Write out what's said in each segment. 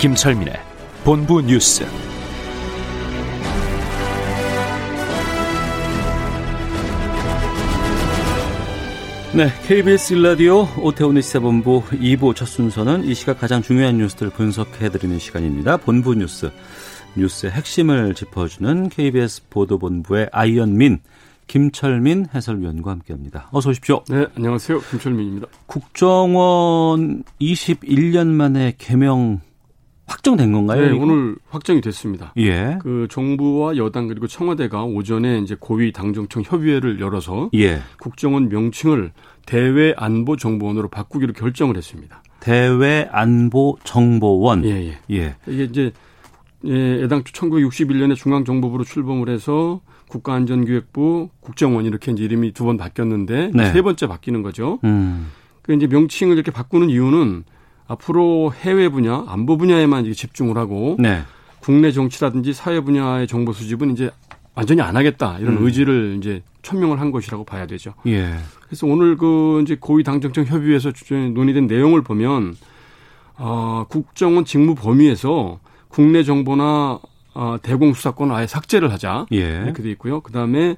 김철민의 본부 뉴스. 네, KBS 일라디오 오태훈의 시사본부 2부 첫 순서는 이 시각 가장 중요한 뉴스들을 분석해드리는 시간입니다. 본부 뉴스, 뉴스의 핵심을 짚어주는 KBS 보도본부의 아이언민, 김철민 해설위원과 함께합니다. 어서 오십시오. 네, 안녕하세요. 김철민입니다. 국정원 21년 만에 개명 확정된 건가요? 네, 이거? 오늘 확정이 됐습니다. 예, 그 정부와 여당 그리고 청와대가 오전에 이제 고위 당정청 협의회를 열어서 예. 국정원 명칭을 대외 안보 정보원으로 바꾸기로 결정을 했습니다. 대외 안보 정보원. 예, 예. 예. 이게 이제 예, 애당초 1961년에 중앙정보부로 출범을 해서 국가안전기획부 국정원 이렇게 이제 이름이 두 번 바뀌었는데 네. 세 번째 바뀌는 거죠. 음. 그 이제 명칭을 이렇게 바꾸는 이유는 앞으로 해외 분야, 안보 분야에만 집중을 하고 네. 국내 정치라든지 사회 분야의 정보 수집은 이제 완전히 안 하겠다 이런 음. 의지를 이제 천명을 한 것이라고 봐야 되죠. 예. 그래서 오늘 그 이제 고위 당정청 협의회에서 논의된 내용을 보면 어, 국정원 직무 범위에서 국내 정보나 어, 대공 수사권을 아예 삭제를 하자 예. 이렇게 돼 있고요. 그 다음에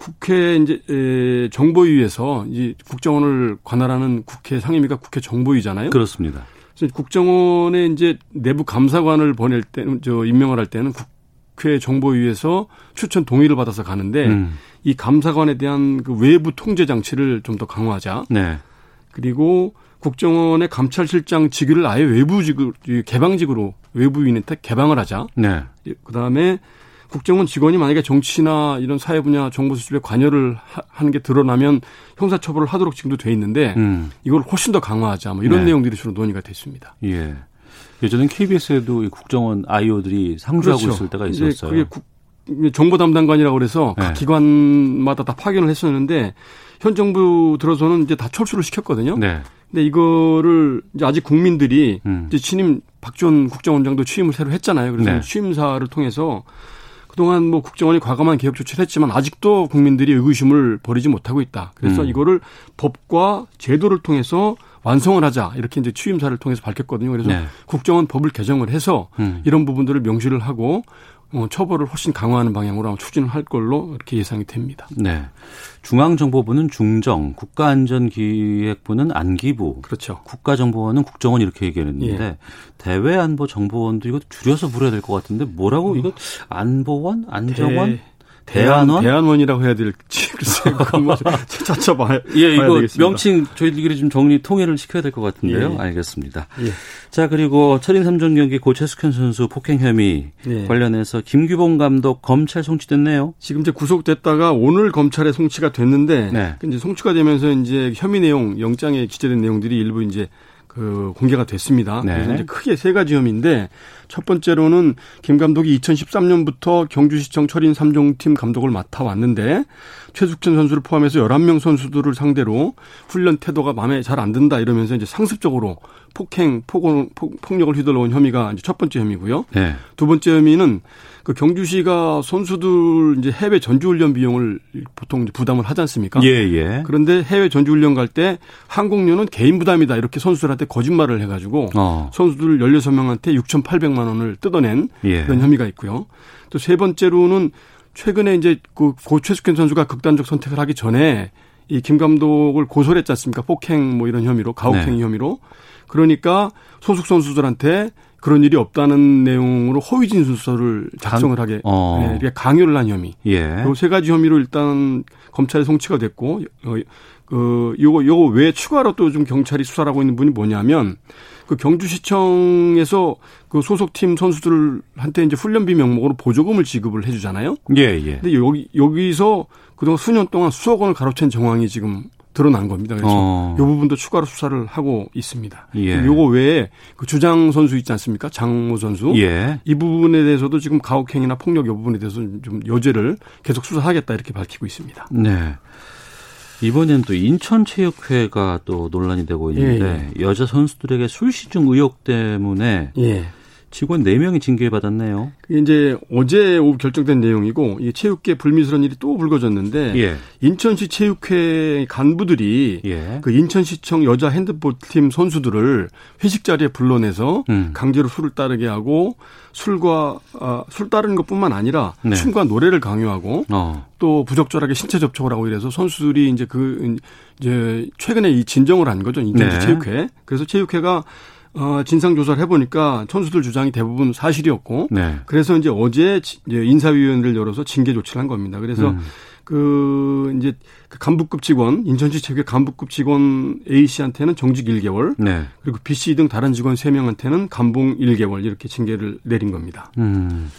국회 이제 에, 정보위에서 이 국정원을 관할하는 국회 상임위가 국회 정보위잖아요. 그렇습니다. 그래서 국정원에 이제 내부 감사관을 보낼 때는 저 임명을 할 때는 국회 정보위에서 추천 동의를 받아서 가는데 음. 이 감사관에 대한 그 외부 통제 장치를 좀 더 강화하자. 네. 그리고 국정원의 감찰실장 직위를 아예 외부직으로 개방직으로 외부인한테 개방을 하자. 네. 그다음에 국정원 직원이 만약에 정치나 이런 사회 분야 정보 수집에 관여를 하- 하는 게 드러나면 형사 처벌을 하도록 지금도 돼 있는데 음. 이걸 훨씬 더 강화하자 뭐 이런 네. 내용들이 주로 논의가 됐습니다. 예. 예전엔 KBS에도 이 국정원 아이오들이 상주하고 그렇죠. 있을 때가 있었어요. 그게 국, 정보 담당관이라고 그래서 네. 각 기관마다 다 파견을 했었는데 현 정부 들어서는 이제 다 철수를 시켰거든요. 네. 근데 이거를 이제 아직 국민들이 음. 이제 취임 박지원 국정원장도 취임을 새로 했잖아요. 그래서 네. 취임사를 통해서 그동안 뭐 국정원이 과감한 개혁 조치를 했지만 아직도 국민들이 의구심을 버리지 못하고 있다. 그래서 음. 이거를 법과 제도를 통해서 완성을 하자. 이렇게 이제 취임사를 통해서 밝혔거든요. 그래서 네. 국정원 법을 개정을 해서 음. 이런 부분들을 명시를 하고 어, 처벌을 훨씬 강화하는 방향으로 아마 추진을 할 걸로 이렇게 예상이 됩니다. 네. 중앙정보부는 중정, 국가안전기획부는 안기부, 그렇죠. 국가정보원은 국정원 이렇게 얘기했는데 예. 대외안보정보원도 이거 줄여서 불러야 될 것 같은데 뭐라고 이거 안보원, 안정원, 대- 대안, 대안원? 대안원이라고 해야 될지 글쎄요. 찾아 봐야 예, 봐야 이거 되겠습니다. 명칭 저희들끼리 좀 정리 통일을 시켜야 될 것 같은데요. 예. 알겠습니다. 예. 자 그리고 철인 3종 경기 고채숙현 선수 폭행 혐의 예. 관련해서 김규봉 감독 검찰 송치됐네요. 지금 이제 구속됐다가 오늘 검찰에 송치가 됐는데 네. 이제 송치가 되면서 이제 혐의 내용 영장에 기재된 내용들이 일부 이제 그 공개가 됐습니다. 네. 그래서 이제 크게 세 가지 혐의인데 첫 번째로는 김 감독이 2013년부터 경주시청 철인 3종팀 감독을 맡아왔는데 최숙천 선수를 포함해서 11명 선수들을 상대로 훈련 태도가 마음에 잘 안 든다 이러면서 이제 상습적으로 폭행, 폭언, 폭, 폭력을 휘둘러온 혐의가 이제 첫 번째 혐의고요. 네. 두 번째 혐의는 그 경주시가 선수들 이제 해외 전주훈련 비용을 보통 부담을 하지 않습니까? 예, 예. 그런데 해외 전주훈련 갈 때 항공료는 개인 부담이다 이렇게 선수들한테 거짓말을 해가지고 어. 선수들 16명한테 6,800만 원을 뜯어낸 예. 그런 혐의가 있고요. 또 세 번째로는 최근에 이제 그 고 최숙현 선수가 극단적 선택을 하기 전에 이 김 감독을 고소를 했지 않습니까? 폭행 뭐 이런 혐의로 가혹행위 네. 혐의로. 그러니까 소속 선수들한테 그런 일이 없다는 내용으로 허위 진술서를 작성을 강- 하게 어. 네, 강요를 한 혐의. 예. 요세 가지 혐의로 일단 검찰에 송치가 됐고 어, 그 요거 요거 외에 추가로 또 좀 경찰이 수사를 하고 있는 분이 뭐냐면 그 경주시청에서 그 소속팀 선수들한테 이제 훈련비 명목으로 보조금을 지급을 해주잖아요. 예, 예. 근데 여기 여기서 그동안 수년 동안 수억 원을 가로챈 정황이 지금 드러난 겁니다. 그래서 어. 이 부분도 추가로 수사를 하고 있습니다. 예. 요거 외에 그 주장 선수 있지 않습니까? 장모 선수. 예. 이 부분에 대해서도 지금 가혹행위나 폭력 이 부분에 대해서 좀 여죄를 계속 수사하겠다 이렇게 밝히고 있습니다. 네. 이번엔 또 인천체육회가 또 논란이 되고 있는데 여자 선수들에게 술시중 의혹 때문에 예. 직원 4명이 징계받았네요. 이제 어제 오후 결정된 내용이고 이 체육계 불미스러운 일이 또 불거졌는데 예. 인천시 체육회 간부들이 예. 그 인천시청 여자 핸드볼팀 선수들을 회식 자리에 불러내서 음. 강제로 술을 따르게 하고 술과 아, 술 따르는 것뿐만 아니라 네. 춤과 노래를 강요하고 어. 또 부적절하게 신체 접촉을 하고 이래서 선수들이 이제 그 이제 최근에 이 진정을 한 거죠 인천시 네. 체육회. 그래서 체육회가 어, 진상 조사를 해보니까 선수들 주장이 대부분 사실이었고 네. 그래서 이제 어제 인사위원회를 열어서 징계 조치를 한 겁니다. 그래서 음. 그 이제 그 간부급 직원 인천시 체육회 간부급 직원 A 씨한테는 정직 1개월 네. 그리고 B 씨 등 다른 직원 3 명한테는 감봉 1개월 이렇게 징계를 내린 겁니다. 음.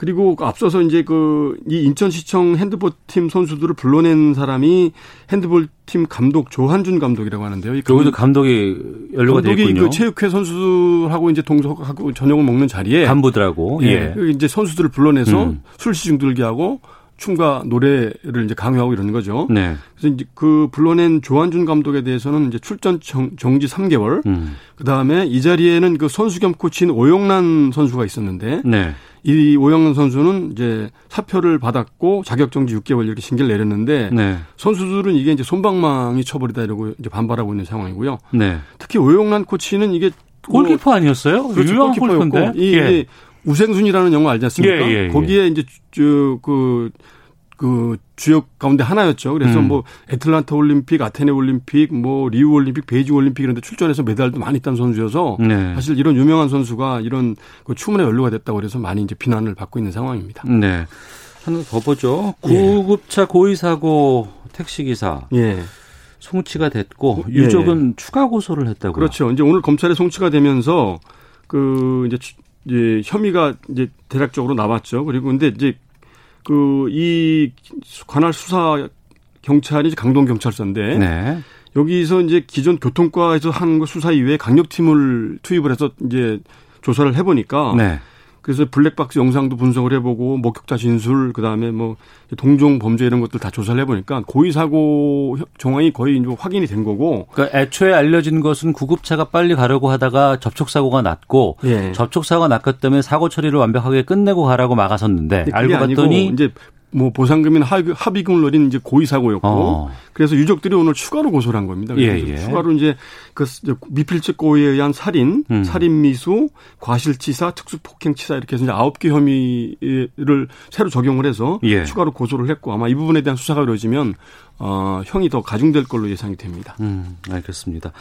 그리고 앞서서 이제 그 이 인천시청 핸드볼 팀 선수들을 불러낸 사람이 핸드볼 팀 감독 조한준 감독이라고 하는데요. 이 여기도 감독이 연루가 돼 감독이 있군요. 그 체육회 선수하고 이제 동석하고 저녁을 먹는 자리에 간부들하고. 예. 예. 그 이제 선수들을 불러내서 음. 술 시중 들게 하고 춤과 노래를 이제 강요하고 이러는 거죠. 네. 그래서 이제 그 불러낸 조한준 감독에 대해서는 이제 출전 정, 정지 3개월. 음. 그 다음에 이 자리에는 그 선수 겸 코치인 오영란 선수가 있었는데 네. 이 오영란 선수는 이제 사표를 받았고 자격 정지 6개월 이렇게 징계를 내렸는데 네. 선수들은 이게 이제 손방망이 처벌이다 이러고 이제 반발하고 있는 상황이고요. 네. 특히 오영란 코치는 이게 뭐 골키퍼 아니었어요? 그렇죠. 유명한 골키퍼였고 골키퍼인데. 이 예. 우생순이라는 영화 알지 않습니까? 예, 예, 예. 거기에 이제 저그 그 주역 가운데 하나였죠. 그래서 음. 뭐 애틀란타 올림픽, 아테네 올림픽, 뭐 리우 올림픽, 베이징 올림픽 이런 데 출전해서 메달도 많이 딴 선수여서 네. 사실 이런 유명한 선수가 이런 그 추문에 연루가 됐다고 그래서 많이 이제 비난을 받고 있는 상황입니다. 네. 하나 더 보죠. 예. 구급차 고의 사고 택시 기사 예. 송치가 됐고 예, 유족은 추가 고소를 했다고요. 그렇죠. 이제 오늘 검찰에 송치가 되면서 그 이제, 추- 이제 혐의가 이제 대략적으로 나왔죠. 그리고 근데 이제 그 이 관할 수사 경찰이 강동 경찰서인데 네. 여기서 이제 기존 교통과에서 거 수사 이외에 강력팀을 투입을 해서 이제 조사를 해보니까 네. 그래서 블랙박스 영상도 분석을 해보고 목격자 진술 그다음에 뭐 동종 범죄 이런 것들 다 조사를 해보니까 고의 사고 정황이 거의 이제 확인이 된 거고 그러니까 애초에 알려진 것은 구급차가 빨리 가려고 하다가 접촉 사고가 났고 예. 접촉 사고가 났기 때문에 사고 처리를 완벽하게 끝내고 가라고 막아섰는데 알고 봤더니 이제 뭐 합의- 합의금을 노린 이제 고의 사고였고 어. 그래서 유족들이 오늘 추가로 고소를 한 겁니다. 그래서 예, 예. 추가로 이제 그 미필적 고의에 의한 살인, 음. 살인 미수, 과실치사, 특수폭행치사 이렇게 해서 이제 아홉 개 혐의를 새로 적용을 해서 예. 추가로 고소를 했고 아마 이 부분에 대한 수사가 이루어지면 어, 형이 더 가중될 걸로 예상이 됩니다. 음, 알겠습니다.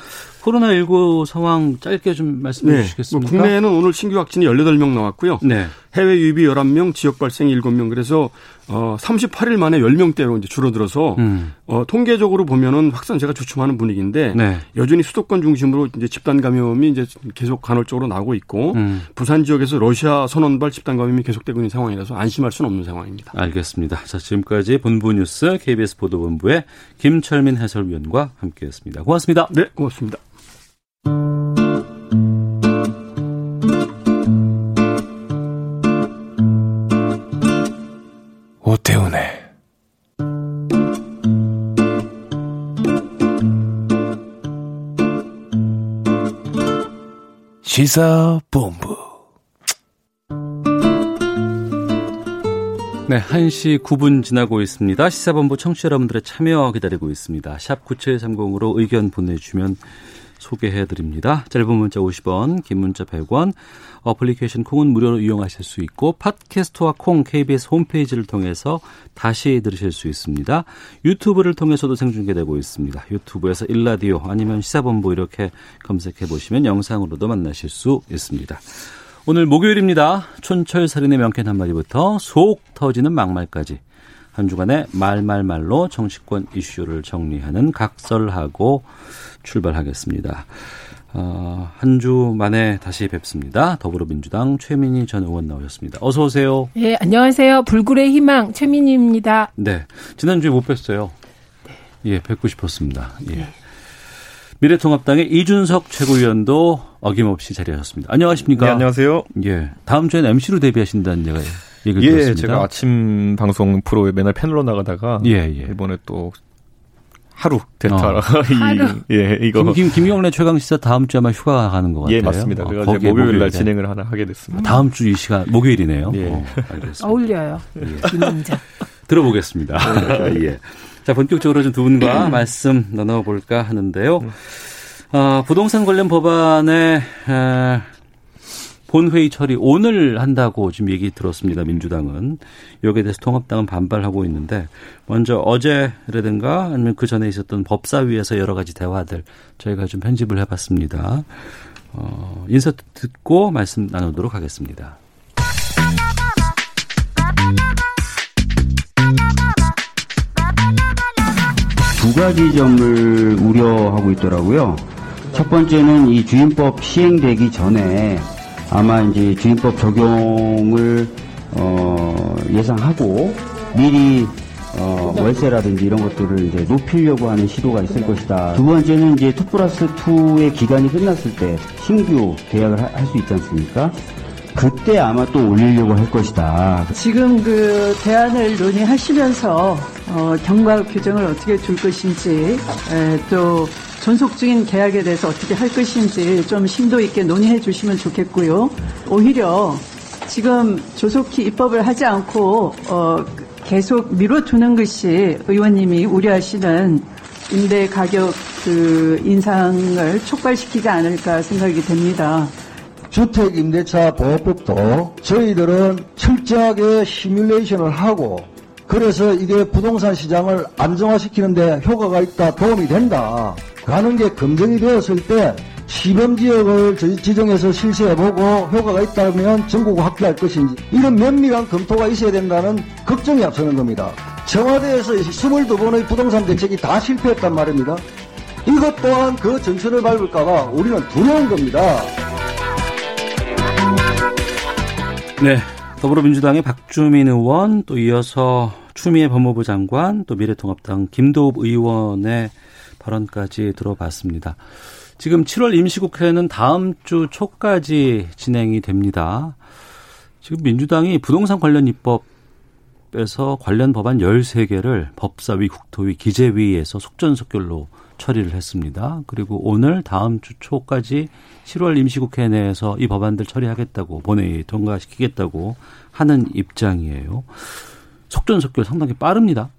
코로나19 상황 짧게 좀 말씀해 뭐 주시겠습니까? 국내에는 오늘 신규 확진이 18명 나왔고요. 네. 해외 유입이 11명, 지역 발생이 7명. 그래서 어 38일 만에 10명대로 이제 줄어들어서 음. 어 통계적으로 보면은 확산세가 주춤하는 분위기인데 네. 여전히 수도 권 중심으로 이제 집단 감염이 이제 계속 간헐적으로 나오고 있고 음. 부산 지역에서 러시아 선언발 집단 감염이 계속되고 있는 상황이라서 안심할 수는 없는 상황입니다. 알겠습니다. 자, 지금까지 본부 뉴스 KBS 보도본부의 김철민 해설위원과 함께했습니다. 고맙습니다. 네, 고맙습니다. 시사본부 네, 1시 9분 지나고 있습니다. 시사본부 청취자 여러분들의 참여 기다리고 있습니다. 샵 9730으로 의견 보내주시면 소개해 드립니다. 짧은 문자 50원, 긴 문자 100원, 어플리케이션 콩은 무료로 이용하실 수 있고 팟캐스트와 콩 KBS 홈페이지를 통해서 다시 들으실 수 있습니다. 유튜브를 통해서도 생중계되고 있습니다. 유튜브에서 일라디오 아니면 시사본부 이렇게 검색해 보시면 영상으로도 만나실 수 있습니다. 오늘 목요일입니다. 촌철살인의 명쾌한 한마디부터 속 터지는 막말까지 한 주간의 말말말로 정치권 이슈를 정리하는 각설하고 출발하겠습니다. 어, 한 주 만에 다시 뵙습니다. 더불어민주당 최민희 전 의원 나오셨습니다. 어서 오세요. 예, 안녕하세요. 불굴의 희망 최민희입니다. 네, 지난주에 못 뵀어요. 예, 뵙고 싶었습니다. 예. 미래통합당의 이준석 최고위원도 어김없이 자리하셨습니다. 안녕하십니까? 네, 안녕하세요. 예. 다음 주에는 MC로 데뷔하신다는 얘가 얘기를 예, 들었습니다. 제가 아침 방송 프로에 맨날 패널로 나가다가 예, 예. 이번에 또 하루 대타 어. 이, 예, 이거 김, 김, 김경래 최강 시사 다음 주에 아마 휴가 가는 것 같아요. 예, 맞습니다. 어, 그래서 목요일 날 목요일에. 진행을 하나 하게 됐습니다. 다음 주 이 시간 목요일이네요. 예. 어, 알겠습니다. 어울려요. 진행자. 들어보겠습니다. 예. 자, 본격적으로 좀 두 분과 말씀 나눠볼까 하는데요. 아, 부동산 관련 법안의 에, 본회의 처리 오늘 한다고 지금 얘기 들었습니다. 민주당은 여기에 대해서 통합당은 반발하고 있는데 먼저 어제라든가 아니면 그 전에 있었던 법사위에서 여러 가지 대화들 저희가 좀 편집을 해봤습니다. 어, 인사 듣고 말씀 나누도록 하겠습니다. 두 가지 점을 우려하고 있더라고요. 첫 번째는 이 주임법 시행되기 전에 아마 이제 주임법 적용을 어, 예상하고 미리 어, 월세라든지 이런 것들을 이제 높이려고 하는 시도가 있을 것이다. 두 번째는 이제 2 플러스 2의 기간이 끝났을 때 신규 계약을 할 수 있지 않습니까? 그때 아마 또 올리려고 할 것이다. 지금 그 대안을 논의하시면서 어, 경과 규정을 어떻게 줄 것인지 에, 또 존속 중인 계약에 대해서 어떻게 할 것인지 좀 심도 있게 논의해 주시면 좋겠고요. 오히려 지금 조속히 입법을 하지 않고 어, 계속 미뤄두는 것이 의원님이 우려하시는 임대 가격 그 인상을 촉발시키지 않을까 생각이 됩니다. 주택 임대차 보호법도 저희들은 철저하게 시뮬레이션을 하고 그래서 이게 부동산 시장을 안정화시키는데 효과가 있다, 도움이 된다. 라는 게 검증이 되었을 때 시범 지역을 지정해서 실시해보고 효과가 있다면 전국을 확대할 것인지 이런 면밀한 검토가 있어야 된다는 걱정이 앞서는 겁니다. 청와대에서 22번의 부동산 대책이 다 실패했단 말입니다. 이것 또한 그 전선을 밟을까봐 우리는 두려운 겁니다. 네. 더불어민주당의 박주민 의원, 또 이어서 추미애 법무부 장관, 또 미래통합당 김도읍 의원의 발언까지 들어봤습니다. 지금 7월 임시국회는 다음 주 초까지 진행이 됩니다. 지금 민주당이 부동산 관련 입법에서 관련 법안 13개를 법사위, 국토위, 기재위에서 속전속결로 처리를 했습니다. 그리고 오늘 다음 주 초까지 7월 임시국회 내에서 이 법안들 처리하겠다고 본회의 통과시키겠다고 하는 입장이에요. 속전속결 상당히 빠릅니다.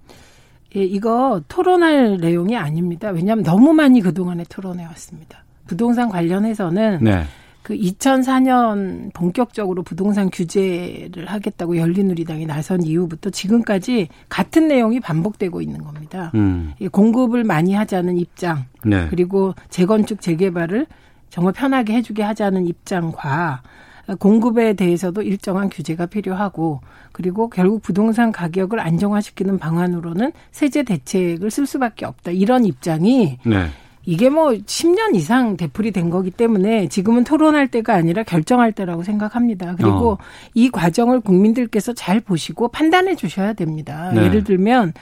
예, 이거 토론할 내용이 아닙니다. 왜냐하면 너무 많이 그동안에 토론해 왔습니다. 부동산 관련해서는 네. 그 2004년 본격적으로 부동산 규제를 하겠다고 열린우리당이 나선 이후부터 지금까지 같은 내용이 반복되고 있는 겁니다. 음. 이 공급을 많이 하자는 입장, 네. 그리고 재건축 재개발을 정말 편하게 해주게 하자는 입장과 공급에 대해서도 일정한 규제가 필요하고 그리고 결국 부동산 가격을 안정화시키는 방안으로는 세제 대책을 쓸 수밖에 없다 이런 입장이 네. 이게 뭐 10년 이상 되풀이 된 거기 때문에 지금은 토론할 때가 아니라 결정할 때라고 생각합니다. 그리고 어. 이 과정을 국민들께서 잘 보시고 판단해 주셔야 됩니다. 네. 예를 들면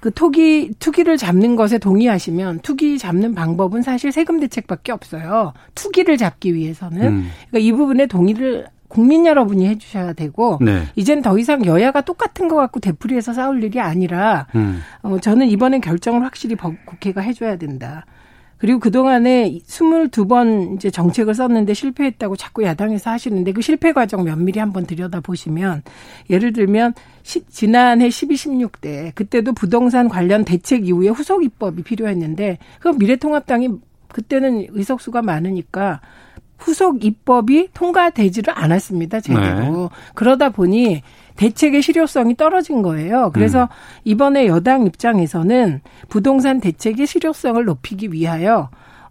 그 투기 투기를 잡는 것에 동의하시면 투기 잡는 방법은 사실 세금 대책밖에 없어요. 투기를 잡기 위해서는 음. 그러니까 이 부분에 동의를 국민 여러분이 해주셔야 되고 네. 이젠 더 이상 여야가 똑같은 것 갖고 되풀이해서 싸울 일이 아니라 음. 어, 저는 이번엔 결정을 확실히 법- 국회가 해줘야 된다. 그리고 그동안에 22번 이제 정책을 썼는데 실패했다고 자꾸 야당에서 하시는데 그 실패 과정 면밀히 한번 들여다보시면 예를 들면 시- 지난해 12, 16대 그때도 부동산 관련 대책 이후에 후속 입법이 필요했는데 그 미래통합당이 그때는 의석수가 많으니까 후속 입법이 통과되지를 않았습니다. 제대로. 그러다 보니 대책의 실효성이 떨어진 거예요. 그래서 이번에 여당 입장에서는 부동산 대책의 실효성을 높이기 위하여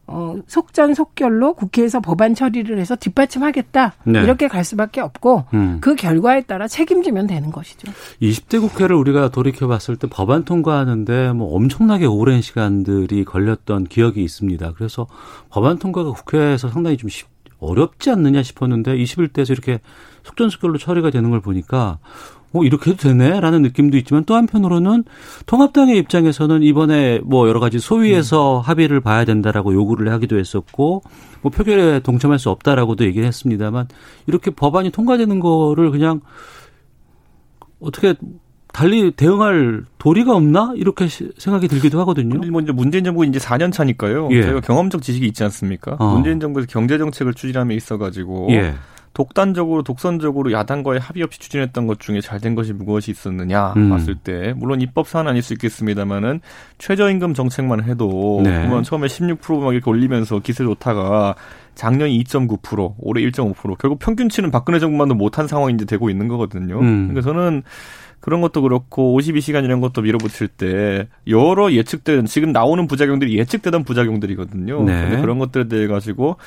어, 속전속결로 국회에서 법안 처리를 해서 뒷받침하겠다. 네. 이렇게 갈 수밖에 없고 음. 그 결과에 따라 책임지면 되는 것이죠. 20대 국회를 우리가 돌이켜 봤을 때 법안 통과하는데 뭐 엄청나게 오랜 시간들이 걸렸던 기억이 있습니다. 그래서 법안 통과가 국회에서 상당히 좀 쉽, 어렵지 않느냐 싶었는데 21대에서 이렇게 속전속결로 처리가 되는 걸 보니까 어, 이렇게 해도 되네? 라는 느낌도 있지만 또 한편으로는 통합당의 입장에서는 이번에 뭐 여러 가지 소위에서 음. 합의를 봐야 된다라고 요구를 하기도 했었고 뭐 표결에 동참할 수 없다라고도 얘기를 했습니다만 이렇게 법안이 통과되는 거를 그냥 어떻게 달리 대응할 도리가 없나 이렇게 생각이 들기도 하거든요. 뭐 이제 문재인 정부 이제 4년 차니까요. 예. 저희가 경험적 지식이 있지 않습니까? 어. 문재인 정부에서 경제 정책을 추진함에 있어 가지고 예. 독단적으로 독선적으로 야당과의 합의 없이 추진했던 것 중에 잘 된 것이 무엇이 있었느냐 음. 봤을 때 물론 입법 사안 아닐 수 있겠습니다만은 최저임금 정책만 해도 네. 그러면 처음에 16%막 이렇게 올리면서 기세 좋다가 작년 2.9% 올해 1.5% 결국 평균치는 박근혜 정부만도 못한 상황이 이제 되고 있는 거거든요. 음. 그러니까 저는 그런 것도 그렇고 52시간 이런 것도 밀어붙일 때 여러 예측된 지금 나오는 부작용들이 예측되던 부작용들이거든요. 네. 근데 그런 것들에 대해 가지고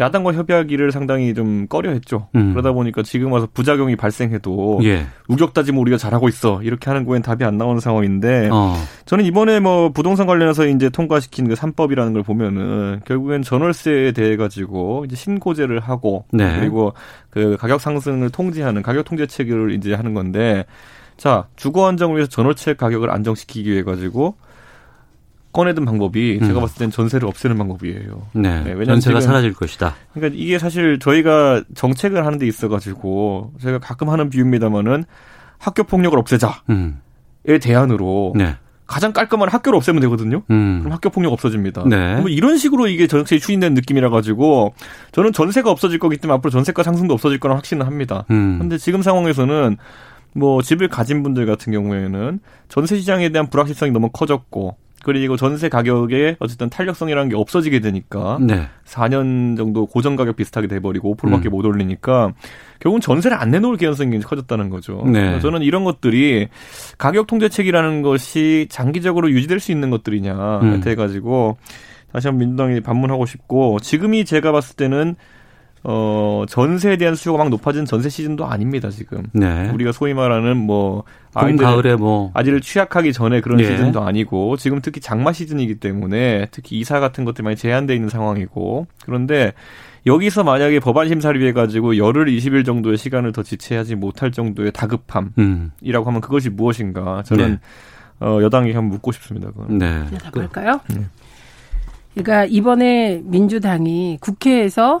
야당과 협의하기를 상당히 좀 꺼려했죠. 음. 그러다 보니까 지금 와서 부작용이 발생해도 예. 우격 따지면 우리가 잘하고 있어 이렇게 하는 거엔 답이 안 나오는 상황인데 어. 저는 이번에 뭐 부동산 관련해서 이제 통과시킨 그 3법이라는 걸 보면은 결국엔 전월세에 대해 가지고 이제 신고제를 하고 네. 그리고 그 가격 상승을 통제하는 가격 통제 체계를 이제 하는 건데 자 주거 안정을 위해서 전월세 가격을 안정시키기 위해 가지고 꺼내든 방법이 음. 제가 봤을 땐 전세를 없애는 방법이에요. 네. 네 왜냐면 전세가 사라질 것이다. 그러니까 이게 사실 저희가 정책을 하는 데 있어 가지고 제가 가끔 하는 비유입니다만은 학교 폭력을 없애자의 음. 대안으로 네. 가장 깔끔한 학교를 없애면 되거든요. 음. 그럼 학교 폭력 없어집니다. 네. 뭐 이런 식으로 이게 정책이 추진된 느낌이라 가지고 저는 전세가 없어질 거기 때문에 앞으로 전세가 상승도 없어질 거라 확신을 합니다. 그런데 음. 지금 상황에서는 뭐 집을 가진 분들 같은 경우에는 전세 시장에 대한 불확실성이 너무 커졌고 그리고 전세 가격에 어쨌든 탄력성이라는 게 없어지게 되니까 네. 4년 정도 고정 가격 비슷하게 돼버리고 5%밖에 음. 못 올리니까 결국은 전세를 안 내놓을 개연성이 굉장히 커졌다는 거죠. 네. 저는 이런 것들이 가격 통제책이라는 것이 장기적으로 유지될 수 있는 것들이냐 음. 돼가지고 다시 한번 민주당이 반문하고 싶고 지금이 제가 봤을 때는 어, 전세에 대한 수요가 막 높아진 전세 시즌도 아닙니다, 지금. 네. 우리가 소위 말하는 뭐, 아이들, 가을에 뭐. 아이를 취약하기 전에 그런 네. 시즌도 아니고, 지금 특히 장마 시즌이기 때문에, 특히 이사 같은 것들이 많이 제한돼 있는 상황이고, 그런데, 여기서 만약에 법안 심사를 위해 가지고 열흘 20일 정도의 시간을 더 지체하지 못할 정도의 다급함이라고 음. 하면 그것이 무엇인가 저는 네. 어, 여당에게 한번 묻고 싶습니다. 그건. 네. 답할까요? 네. 그러니까 이번에 민주당이 국회에서 어,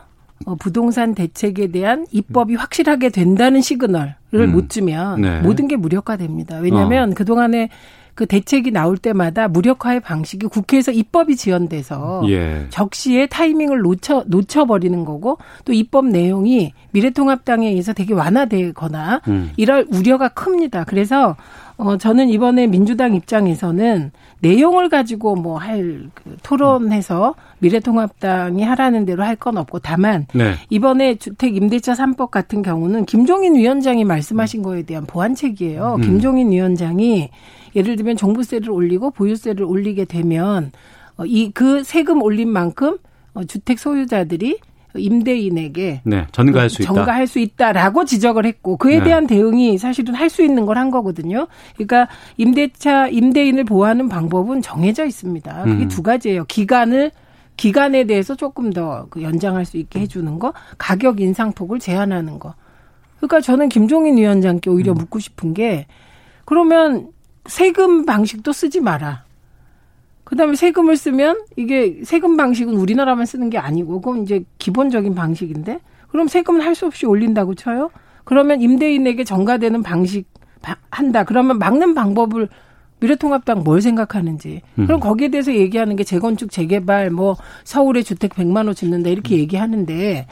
부동산 대책에 대한 입법이 확실하게 된다는 시그널을 음. 못 주면 네. 모든 게 무력화됩니다. 왜냐하면 어. 그동안에 그 대책이 나올 때마다 무력화의 방식이 국회에서 입법이 지연돼서 예. 적시에 타이밍을 놓쳐 놓쳐버리는 거고 또 입법 내용이 미래통합당에 의해서 되게 완화되거나 음. 이럴 우려가 큽니다. 그래서 어 저는 이번에 민주당 입장에서는 내용을 가지고 뭐 할 그 토론해서 미래통합당이 하라는 대로 할 건 없고 다만 네. 이번에 주택 임대차 3법 같은 경우는 김종인 위원장이 말씀하신 거에 대한 보완책이에요. 음. 김종인 위원장이 예를 들면 종부세를 올리고 보유세를 올리게 되면 어, 이그 세금 올린 만큼 어, 주택 소유자들이 임대인에게 네, 전가할 수 있다. 전가할 수 있다라고 지적을 했고 그에 네. 대한 대응이 사실은 할 수 있는 걸 한 거거든요. 그러니까 임대차 임대인을 보호하는 방법은 정해져 있습니다. 그게 음. 두 가지예요. 기간을 기간에 대해서 조금 더그 연장할 수 있게 해주는 거, 가격 인상폭을 제한하는 거. 그러니까 저는 김종인 위원장께 오히려 음. 묻고 싶은 게 그러면 세금 방식도 쓰지 마라. 그다음에 세금을 쓰면 이게 세금 방식은 우리나라만 쓰는 게 아니고 그건 이제 기본적인 방식인데 그럼 세금은 할 수 없이 올린다고 쳐요? 그러면 임대인에게 전가되는 방식 한다. 그러면 막는 방법을 미래통합당 뭘 생각하는지. 음. 그럼 거기에 대해서 얘기하는 게 재건축, 재개발, 뭐 서울에 주택 100만 호 짓는다 이렇게 음. 얘기하는데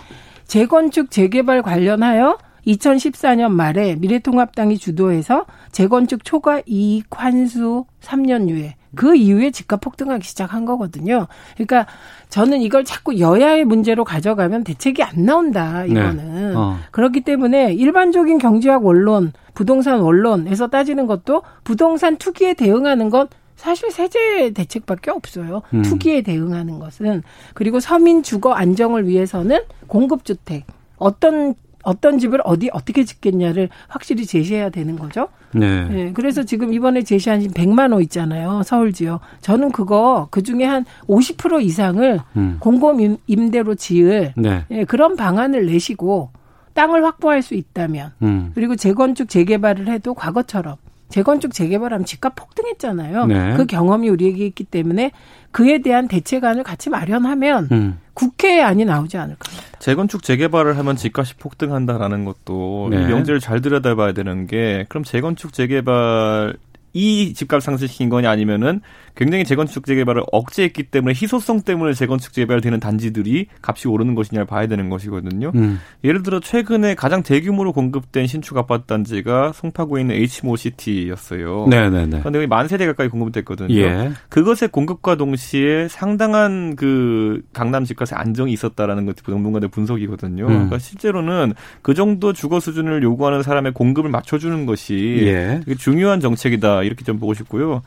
재건축, 재개발 관련하여 2014년 말에 미래통합당이 주도해서 재건축 초과 이익 환수 3년 유예 그 이후에 집값 폭등하기 시작한 거거든요. 그러니까 저는 이걸 자꾸 여야의 문제로 가져가면 대책이 안 나온다. 이거는 네. 어. 그렇기 때문에 일반적인 경제학 원론, 부동산 원론에서 따지는 것도 부동산 투기에 대응하는 건 사실 세제 대책밖에 없어요. 음. 투기에 대응하는 것은 그리고 서민 주거 안정을 위해서는 공급주택 어떤 어떤 집을 어디 어떻게 짓겠냐를 확실히 제시해야 되는 거죠. 네. 네. 그래서 지금 이번에 제시한 100만 호 있잖아요. 서울 지역. 저는 그거 그 중에 한 50% 이상을 음. 공공 임대로 지을 네. 네, 그런 방안을 내시고 땅을 확보할 수 있다면 음. 그리고 재건축 재개발을 해도 과거처럼 재건축 재개발하면 집값 폭등했잖아요. 네. 그 경험이 우리에게 있기 때문에 그에 대한 대책안을 같이 마련하면 음. 국회안이 나오지 않을까 합니다. 재건축 재개발을 하면 집값이 폭등한다라는 것도 네. 이 명제를 잘 들여다봐야 되는 게 그럼 재건축 재개발 이 집값 상승시킨 거냐 아니면은 굉장히 재건축 재개발을 억제했기 때문에 희소성 때문에 재건축 재개발되는 단지들이 값이 오르는 것이냐를 봐야 되는 것이거든요. 음. 예를 들어 최근에 가장 대규모로 공급된 신축 아파트 단지가 송파구에 있는 H모시티였어요. 네네네. 그런데 여기 만 세대 가까이 공급됐거든요. 예. 그것의 공급과 동시에 상당한 그 강남 집값의 안정이 있었다라는 것이 전문가들 분석이거든요. 음. 그러니까 실제로는 그 정도 주거 수준을 요구하는 사람의 공급을 맞춰주는 것이 예. 중요한 정책이다 이렇게 좀 보고 싶고요.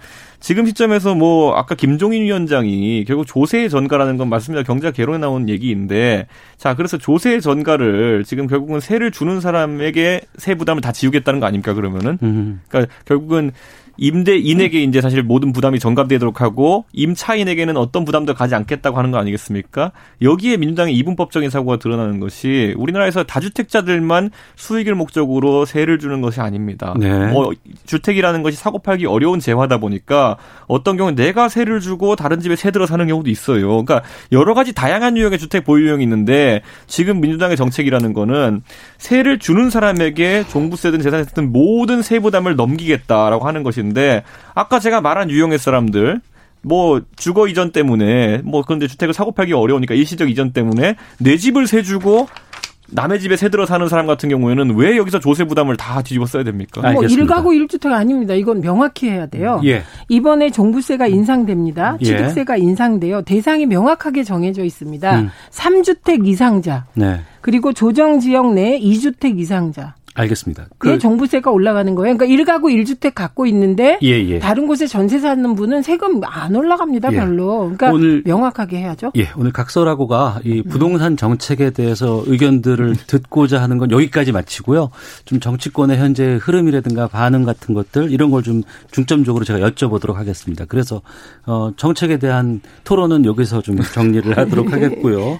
지금 시점에서 뭐 아까 김종인 위원장이 결국 조세의 전가라는 건 맞습니다. 경제학 개론에 나온 얘기인데 자 그래서 조세의 전가를 지금 결국은 세를 주는 사람에게 세 부담을 다 지우겠다는 거 아닙니까 그러면은 음. 그러니까 결국은 임대인에게 이제 사실 모든 부담이 전가되도록 하고 임차인에게는 어떤 부담도 가지 않겠다고 하는 거 아니겠습니까? 여기에 민주당의 이분법적인 사고가 드러나는 것이 우리나라에서 다주택자들만 수익을 목적으로 세를 주는 것이 아닙니다. 네. 뭐 주택이라는 것이 사고 팔기 어려운 재화다 보니까 어떤 경우는 내가 세를 주고 다른 집에 세 들어 사는 경우도 있어요. 그러니까 여러 가지 다양한 유형의 주택 보유 유형이 있는데 지금 민주당의 정책이라는 거는 세를 주는 사람에게 종부세든 재산세든 모든 세 부담을 넘기겠다라고 하는 것이 것인데 아까 제가 말한 유형의 사람들 뭐 주거 이전 때문에 뭐 그런데 주택을 사고 팔기 어려우니까 일시적 이전 때문에 내 집을 세 주고 남의 집에 새 들어 사는 사람 같은 경우에는 왜 여기서 조세 부담을 다 뒤집어 써야 됩니까? 뭐 일가구 일주택 아닙니다. 이건 명확히 해야 돼요. 예. 이번에 종부세가 인상됩니다. 예. 취득세가 인상돼요. 대상이 명확하게 정해져 있습니다. 음. 3주택 이상자. 네. 그리고 조정 지역 내 2주택 이상자. 알겠습니다. 그 종부세가 올라가는 거예요. 그러니까 1가구 1주택 갖고 있는데 예, 예. 다른 곳에 전세 사는 분은 세금 안 올라갑니다, 예. 별로. 그러니까 오늘 명확하게 해야죠. 예, 오늘 각설하고가 이 부동산 정책에 대해서 의견들을 듣고자 하는 건 여기까지 마치고요. 좀 정치권의 현재 흐름이라든가 반응 같은 것들 이런 걸 좀 중점적으로 제가 여쭤보도록 하겠습니다. 그래서 어 정책에 대한 토론은 여기서 좀 정리를 하도록 하겠고요.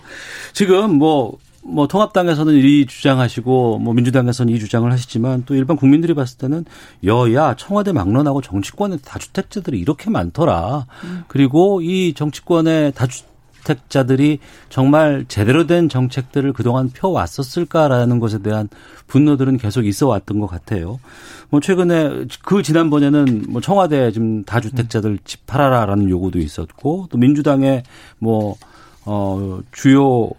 지금 뭐 뭐 통합당에서는 이 주장하시고 뭐 민주당에서는 이 주장을 하시지만 또 일반 국민들이 봤을 때는 여야 청와대 막론하고 정치권의 다주택자들이 이렇게 많더라. 음. 그리고 이 정치권의 다주택자들이 정말 제대로 된 정책들을 그동안 펴 왔었을까라는 것에 대한 분노들은 계속 있어 왔던 것 같아요. 뭐 최근에 그 지난번에는 뭐 청와대 지금 다주택자들 집 팔아라라는 요구도 있었고 또 민주당의 뭐, 어, 주요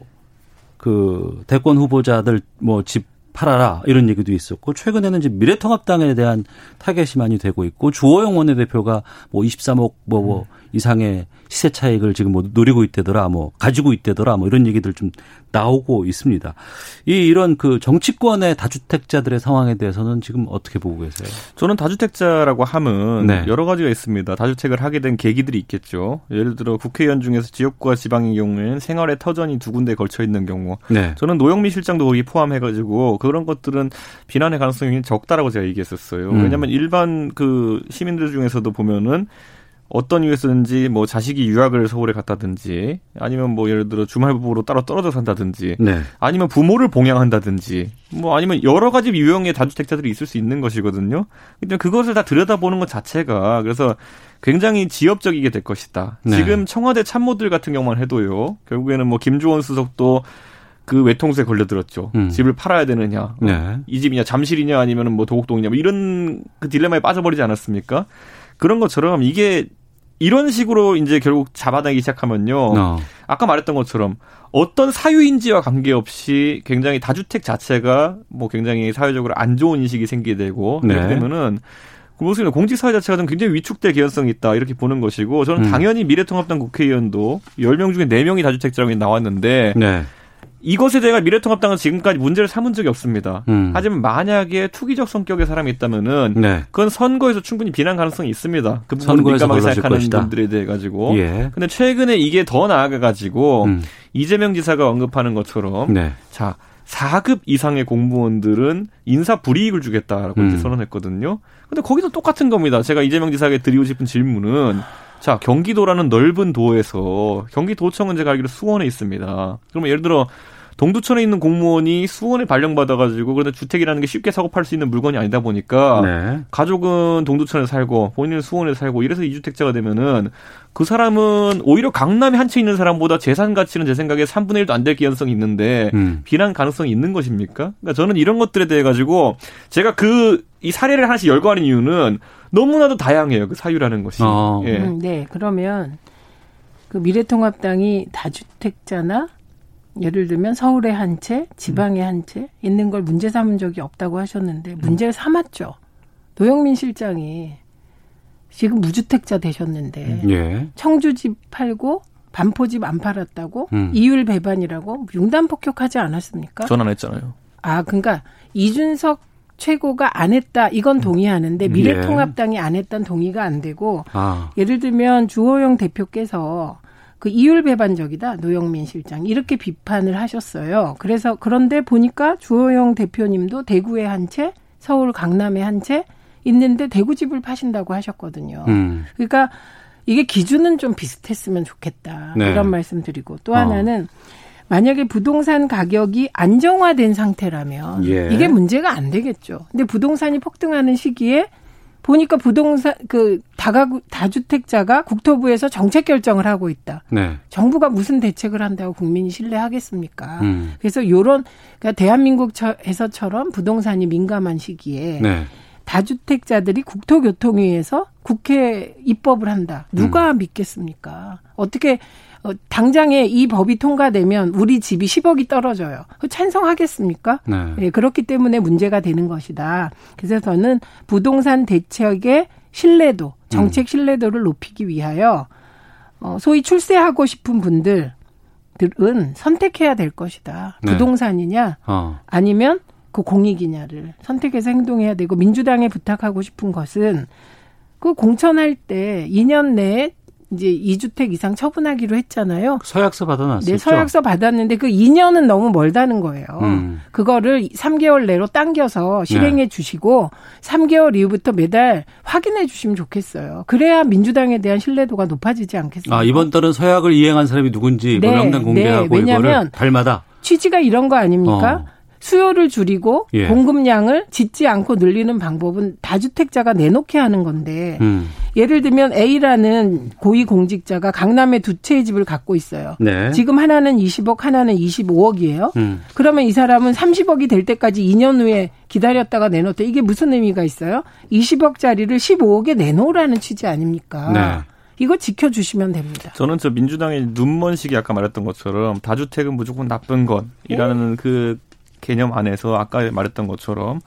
그 대권 후보자들 뭐 집 팔아라 이런 얘기도 있었고 최근에는 이제 미래통합당에 대한 타겟이 많이 되고 있고 주호영 원내대표가 뭐 23억 뭐, 뭐 이상의 시세 차익을 지금 뭐 노리고 있대더라, 뭐 가지고 있대더라, 뭐 이런 얘기들 좀 나오고 있습니다. 이 이런 그 정치권의 다주택자들의 상황에 대해서는 지금 어떻게 보고 계세요? 저는 다주택자라고 함은 네. 여러 가지가 있습니다. 다주택을 하게 된 계기들이 있겠죠. 예를 들어 국회의원 중에서 지역과 지방의 경우에는 생활의 터전이 두 군데 걸쳐 있는 경우. 네. 저는 노영미 실장도 거기 포함해가지고 그런 것들은 비난의 가능성이 적다라고 제가 얘기했었어요. 음. 왜냐하면 일반 그 시민들 중에서도 보면은 어떤 이유에서든지 뭐 자식이 유학을 서울에 갔다든지 아니면 뭐 예를 들어 주말 부부로 따로 떨어져 산다든지 네. 아니면 부모를 봉양한다든지 뭐 아니면 여러 가지 유형의 다주택자들이 있을 수 있는 것이거든요. 근데 그것을 다 들여다보는 것 자체가 그래서 굉장히 지엽적이게 될 것이다. 네. 지금 청와대 참모들 같은 경우만 해도요. 결국에는 뭐 김주원 수석도 그 외통수에 걸려들었죠. 음. 집을 팔아야 되느냐, 네. 이 집이냐, 잠실이냐, 아니면 뭐 도곡동이냐, 뭐 이런 그 딜레마에 빠져버리지 않았습니까? 그런 것처럼 이게 이런 식으로 이제 결국 잡아다기 시작하면요. 어. 아까 말했던 것처럼 어떤 사유인지와 관계없이 굉장히 다주택 자체가 뭐 굉장히 사회적으로 안 좋은 인식이 생기게 되고 네. 그렇게 되면은 그 모습은 공직사회 자체가 좀 굉장히 위축될 개연성이 있다 이렇게 보는 것이고 저는 음. 당연히 미래통합당 국회의원도 10명 중에 4명이 다주택자라고 나왔는데 네. 이것에 대해 미래통합당은 지금까지 문제를 삼은 적이 없습니다. 음. 하지만 만약에 투기적 성격의 사람이 있다면은 네. 그건 선거에서 충분히 비난 가능성이 있습니다. 그 부분을 민감하게 생각하는 것이다. 분들에 대해 가지고. 예. 근데 최근에 이게 더 나아가 가지고 음. 이재명 지사가 언급하는 것처럼 네. 자 4급 이상의 공무원들은 인사 불이익을 주겠다라고 음. 이제 선언했거든요. 근데 거기도 똑같은 겁니다. 제가 이재명 지사에게 드리고 싶은 질문은 자, 경기도라는 넓은 도에서 경기도청은 제가 알기로 수원에 있습니다. 그러면 예를 들어 동두천에 있는 공무원이 수원에 발령받아가지고 그런데 주택이라는 게 쉽게 사고 팔 수 있는 물건이 아니다 보니까 네. 가족은 동두천에 살고 본인은 수원에 살고 이래서 이주택자가 되면은 그 사람은 오히려 강남에 한 채 있는 사람보다 재산 가치는 제 생각에 3분의 1도 안될 가능성이 있는데 음. 비난 가능성이 있는 것입니까? 그러니까 저는 이런 것들에 대해 가지고 제가 그 이 사례를 하나씩 열거하는 이유는 너무나도 다양해요. 그 사유라는 것이. 어. 예. 음, 네. 그러면 그 미래통합당이 다주택자나 예를 들면 서울에 한 채, 지방에 한 채 있는 걸 문제 삼은 적이 없다고 하셨는데 문제를 삼았죠. 노영민 실장이 지금 무주택자 되셨는데 예. 청주집 팔고 반포집 안 팔았다고 음. 이율 배반이라고 융단 폭격하지 않았습니까? 전 안 했잖아요. 아, 그러니까 이준석 최고가 안 했다 이건 동의하는데 예. 미래통합당이 안 했다는 동의가 안 되고 아. 예를 들면 주호영 대표께서 그 이율 배반적이다 노영민 실장 이렇게 비판을 하셨어요. 그래서 그런데 보니까 주호영 대표님도 대구에 한 채, 서울 강남에 한 채 있는데 대구 집을 파신다고 하셨거든요. 음. 그러니까 이게 기준은 좀 비슷했으면 좋겠다 네. 이런 말씀드리고 또 어. 하나는 만약에 부동산 가격이 안정화된 상태라면 예. 이게 문제가 안 되겠죠. 근데 부동산이 폭등하는 시기에 보니까 부동산 그 다가구 다주택자가 국토부에서 정책 결정을 하고 있다. 네. 정부가 무슨 대책을 한다고 국민이 신뢰하겠습니까? 음. 그래서 요런 그러니까 대한민국에서처럼 부동산이 민감한 시기에 네. 다주택자들이 국토교통위에서 국회 입법을 한다. 누가 음. 믿겠습니까? 어떻게 어, 당장에 이 법이 통과되면 우리 집이 10억이 떨어져요. 그 찬성하겠습니까? 네. 네, 그렇기 때문에 문제가 되는 것이다. 그래서 저는 부동산 대책의 신뢰도, 정책 음. 신뢰도를 높이기 위하여 어, 소위 출세하고 싶은 분들은 선택해야 될 것이다. 네. 부동산이냐, 어. 아니면 그 공익이냐를 선택해서 행동해야 되고 민주당에 부탁하고 싶은 것은 그 공천할 때 2년 내에 이제 2주택 이상 처분하기로 했잖아요. 서약서 받아놨었죠. 네, 서약서 받았는데 그 2년은 너무 멀다는 거예요. 음. 그거를 3개월 내로 당겨서 실행해 네. 주시고 3개월 이후부터 매달 확인해 주시면 좋겠어요. 그래야 민주당에 대한 신뢰도가 높아지지 않겠습니까? 아, 이번 달은 서약을 이행한 사람이 누군지 뭐 네, 명단 공개하고 네, 왜냐하면 달마다 취지가 이런 거 아닙니까? 어. 수요를 줄이고 예. 공급량을 짓지 않고 늘리는 방법은 다주택자가 내놓게 하는 건데 음. 예를 들면 A라는 고위 공직자가 강남에 두 채의 집을 갖고 있어요. 네. 지금 하나는 20억, 하나는 25억이에요. 음. 그러면 이 사람은 30억이 될 때까지 2년 후에 기다렸다가 내놓대. 이게 무슨 의미가 있어요? 20억짜리를 15억에 내놓으라는 취지 아닙니까? 네. 이거 지켜주시면 됩니다. 저는 저 민주당의 눈먼식이 아까 말했던 것처럼 다주택은 무조건 나쁜 것이라는 네. 그 개념 안에서 아까 말했던 것처럼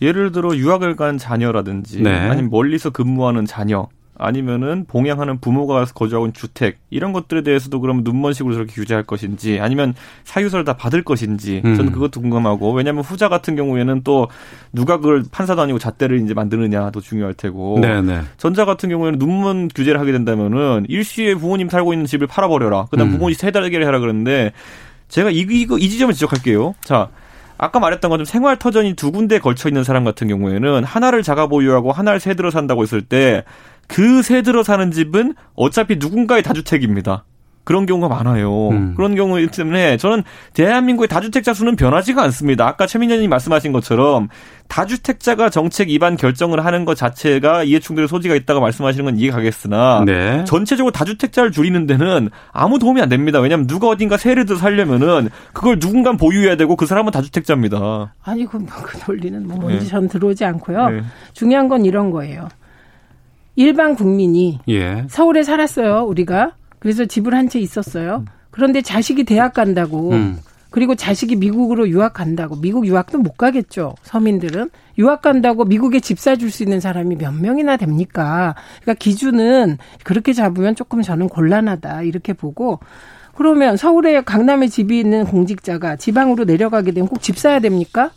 예를 들어 유학을 간 자녀라든지 네. 아니면 멀리서 근무하는 자녀 아니면은 봉양하는 부모가 거주하고 있는 주택 이런 것들에 대해서도 그럼 눈먼 식으로 저렇게 규제할 것인지 아니면 사유서를 다 받을 것인지 음. 저는 그것도 궁금하고 왜냐하면 후자 같은 경우에는 또 누가 그걸 판사도 아니고 잣대를 이제 만드느냐도 중요할 테고 네네. 네. 전자 같은 경우에는 눈먼 규제를 하게 된다면은 일시에 부모님 살고 있는 집을 팔아버려라 그다음 음. 부모님 세달게를 해라 그러는데 제가 이, 이거 이 지점을 지적할게요 자 아까 말했던 것처럼 생활 터전이 두 군데 걸쳐 있는 사람 같은 경우에는 하나를 자가 보유하고 하나를 세 들어 산다고 했을 때 그 세 들어 사는 집은 어차피 누군가의 다주택입니다. 그런 경우가 많아요. 음. 그런 경우 때문에 저는 대한민국의 다주택자 수는 변하지가 않습니다. 아까 최민현님 말씀하신 것처럼 다주택자가 정책 위반 결정을 하는 것 자체가 이해충돌의 소지가 있다고 말씀하시는 건 이해가겠으나 네. 전체적으로 다주택자를 줄이는 데는 아무 도움이 안 됩니다. 왜냐하면 누가 어딘가 세를 들어 살려면은 그걸 누군가 보유해야 되고 그 사람은 다주택자입니다. 아니 그, 그 논리는 뭐 뭔지 네. 전 들어오지 않고요. 네. 중요한 건 이런 거예요. 일반 국민이 예. 서울에 살았어요. 우리가 그래서 집을 한 채 있었어요. 그런데 자식이 대학 간다고 음. 그리고 자식이 미국으로 유학 간다고 미국 유학도 못 가겠죠. 서민들은 유학 간다고 미국에 집 사줄 수 있는 사람이 몇 명이나 됩니까? 그러니까 기준은 그렇게 잡으면 조금 저는 곤란하다 이렇게 보고 그러면 서울에 강남에 집이 있는 공직자가 지방으로 내려가게 되면 꼭 집 사야 됩니까?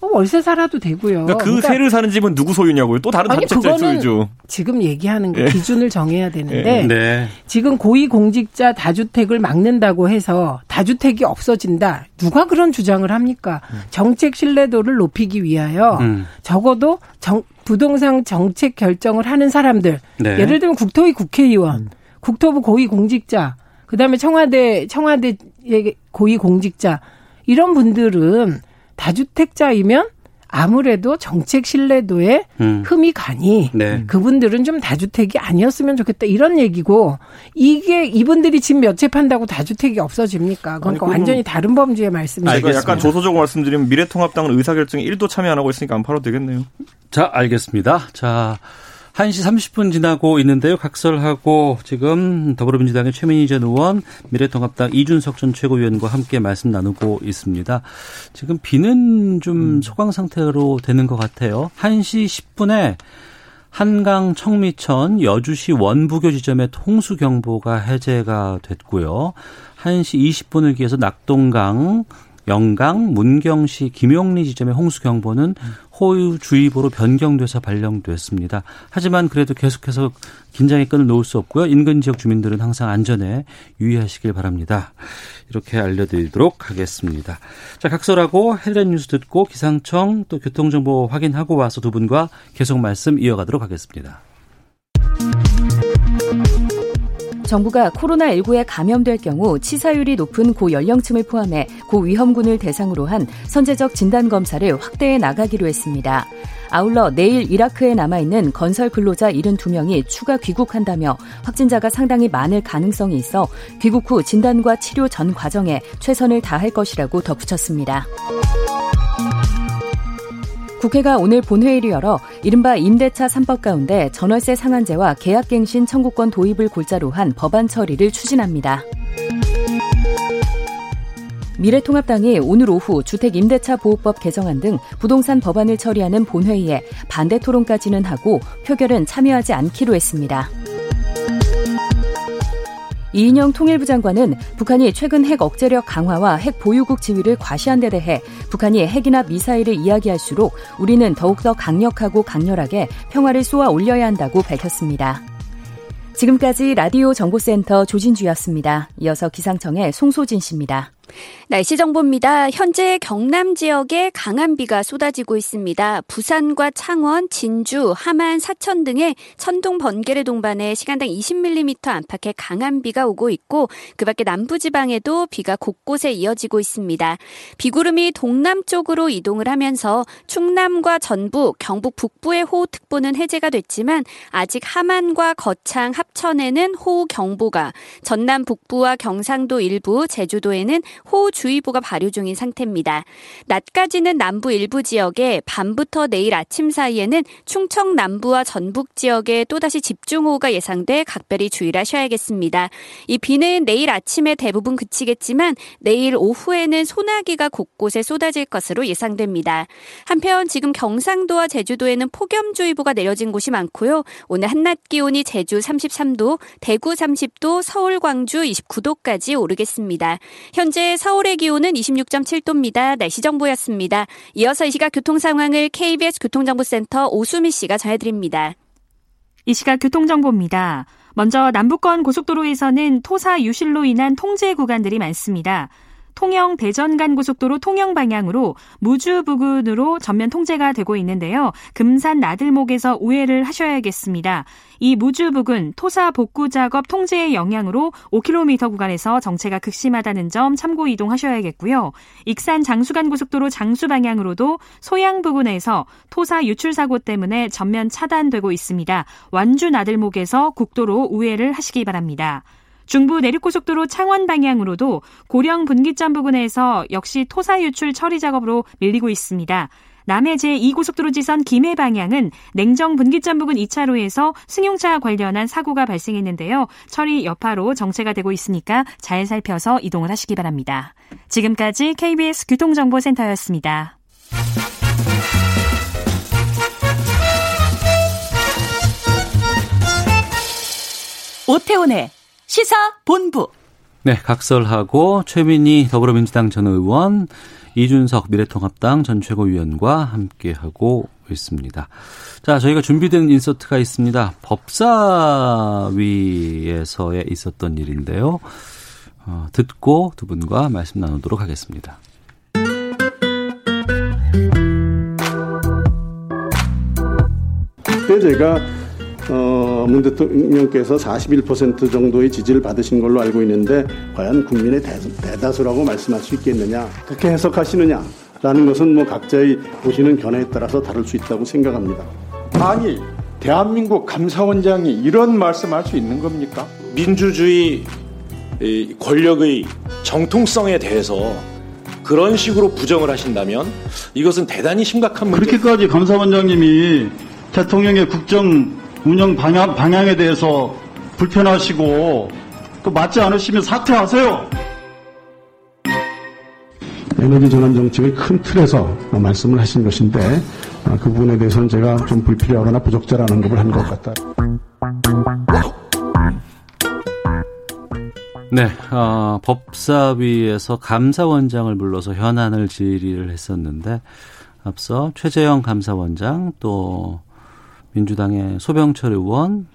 어, 월세 살아도 되고요. 그러니까 그 그러니까 세를 사는 집은 누구 소유냐고요? 또 다른 다주택자 소유죠. 지금 얘기하는 거 예. 기준을 정해야 되는데 예. 네. 지금 고위공직자 다주택을 막는다고 해서 다주택이 없어진다. 누가 그런 주장을 합니까? 음. 정책 신뢰도를 높이기 위하여 음. 적어도 정, 부동산 정책 결정을 하는 사람들 네. 예를 들면 국토위 국회의원, 음. 국토부 고위공직자, 그다음에 청와대 청와대 고위공직자 이런 분들은 다주택자이면 아무래도 정책 신뢰도에 음. 흠이 가니 네. 그분들은 좀 다주택이 아니었으면 좋겠다 이런 얘기고 이게 이분들이 집 몇 채 판다고 다주택이 없어집니까? 그러니까 아니, 완전히 다른 범주의 말씀이죠. 제가 약간 조소적으로 말씀드리면 미래통합당은 의사결정에 1도 참여 안 하고 있으니까 안 팔아도 되겠네요. 자 알겠습니다. 자 1시 30분 지나고 있는데요. 각설하고 지금 더불어민주당의 최민희 전 의원, 미래통합당 이준석 전 최고위원과 함께 말씀 나누고 있습니다. 지금 비는 좀 음. 소강 상태로 되는 것 같아요. 1시 10분에 한강 청미천 여주시 원부교 지점에 홍수 경보가 해제가 됐고요. 1시 20분을 기해서 낙동강 영강, 문경시 김용리 지점의 홍수 경보는 호우주의보로 변경돼서 발령됐습니다. 하지만 그래도 계속해서 긴장의 끈을 놓을 수 없고요. 인근 지역 주민들은 항상 안전에 유의하시길 바랍니다. 이렇게 알려드리도록 하겠습니다. 자, 각설하고 헤드라인 뉴스 듣고 기상청 또 교통정보 확인하고 와서 두 분과 계속 말씀 이어가도록 하겠습니다. 정부가 코로나19에 감염될 경우 치사율이 높은 고연령층을 포함해 고위험군을 대상으로 한 선제적 진단검사를 확대해 나가기로 했습니다. 아울러 내일 이라크에 남아있는 건설 근로자 72명이 추가 귀국한다며 확진자가 상당히 많을 가능성이 있어 귀국 후 진단과 치료 전 과정에 최선을 다할 것이라고 덧붙였습니다. 국회가 오늘 본회의를 열어 이른바 임대차 3법 가운데 전월세 상한제와 계약갱신 청구권 도입을 골자로 한 법안 처리를 추진합니다. 미래통합당이 오늘 오후 주택임대차 보호법 개정안 등 부동산 법안을 처리하는 본회의에 반대 토론까지는 하고 표결은 참여하지 않기로 했습니다. 이인영 통일부 장관은 북한이 최근 핵 억제력 강화와 핵 보유국 지위를 과시한 데 대해 북한이 핵이나 미사일을 이야기할수록 우리는 더욱더 강력하고 강렬하게 평화를 쏘아 올려야 한다고 밝혔습니다. 지금까지 라디오 정보센터 조진주였습니다. 이어서 기상청의 송소진 씨입니다. 날씨 정보입니다. 현재 경남 지역에 강한 비가 쏟아지고 있습니다. 부산과 창원, 진주, 함안, 사천 등의 천둥 번개를 동반해 시간당 20mm 안팎의 강한 비가 오고 있고 그 밖에 남부 지방에도 비가 곳곳에 이어지고 있습니다. 비구름이 동남쪽으로 이동을 하면서 충남과 전북, 경북 북부의 호우특보는 해제가 됐지만 아직 함안과 거창, 합천에는 호우 경보가, 전남 북부와 경상도 일부, 제주도에는 호우주의보가 발효 중인 상태입니다. 낮까지는 남부 일부 지역에 밤부터 내일 아침 사이에는 충청 남부와 전북 지역에 또다시 집중호우가 예상돼 각별히 주의를 하셔야겠습니다. 이 비는 내일 아침에 대부분 그치겠지만 내일 오후에는 소나기가 곳곳에 쏟아질 것으로 예상됩니다. 한편 지금 경상도와 제주도에는 폭염주의보가 내려진 곳이 많고요. 오늘 한낮 기온이 제주 33도, 대구 30도, 서울, 광주 29도까지 오르겠습니다. 현재 서울의 기온은 26.7도입니다. 날씨 정보였습니다. 이어서 이 시각 교통 상황을 KBS 교통정보센터 오수미 씨가 전해드립니다. 이 시각 교통정보입니다. 먼저 남북권 고속도로에서는 토사 유실로 인한 통제 구간들이 많습니다. 통영 대전 간 고속도로 통영 방향으로 무주 부근으로 전면 통제가 되고 있는데요. 금산 나들목에서 우회를 하셔야겠습니다. 이 무주 부근 토사 복구 작업 통제의 영향으로 5km 구간에서 정체가 극심하다는 점 참고 이동하셔야겠고요. 익산 장수간 고속도로 장수 방향으로도 소양 부근에서 토사 유출 사고 때문에 전면 차단되고 있습니다. 완주 나들목에서 국도로 우회를 하시기 바랍니다. 중부 내륙고속도로 창원 방향으로도 고령 분기점 부근에서 역시 토사 유출 처리 작업으로 밀리고 있습니다. 남해 제2고속도로 지선 김해 방향은 냉정 분기점 부근 2차로에서 승용차 관련한 사고가 발생했는데요. 처리 여파로 정체가 되고 있으니까 잘 살펴서 이동을 하시기 바랍니다. 지금까지 KBS 교통정보센터였습니다. 오태훈의 시사본부. 네, 각설하고 최민희 더불어민주당 전 의원, 이준석 미래통합당 전 최고위원과 함께하고 있습니다. 자, 저희가 준비된 인서트가 있습니다. 법사위에서에 있었던 일인데요. 어, 듣고 두 분과 말씀 나누도록 하겠습니다. 그때 제가 어, 문 대통령께서 41% 정도의 지지를 받으신 걸로 알고 있는데 과연 국민의 대다수 라고 말씀할 수 있겠느냐 그렇게 해석하시느냐라는 것은 뭐 각자의 보시는 견해에 따라서 다를 수 있다고 생각합니다. 아니 대한민국 감사원장이 이런 말씀할 수 있는 겁니까? 민주주의 권력의 정통성에 대해서 그런 식으로 부정을 하신다면 이것은 대단히 심각한 문제. 그렇게까지 감사원장님이 대통령의 국정 운영 방향, 방향에 대해서 불편하시고 그 맞지 않으시면 사퇴하세요. 에너지 전환 정책의 큰 틀에서 말씀을 하신 것인데 아, 그 부분에 대해서는 제가 좀 불필요하거나 부적절한 언급을 한 것 같다. 네, 어, 법사위에서 감사원장을 불러서 현안을 질의를 했었는데 앞서 최재형 감사원장 또 민주당의 소병철 의원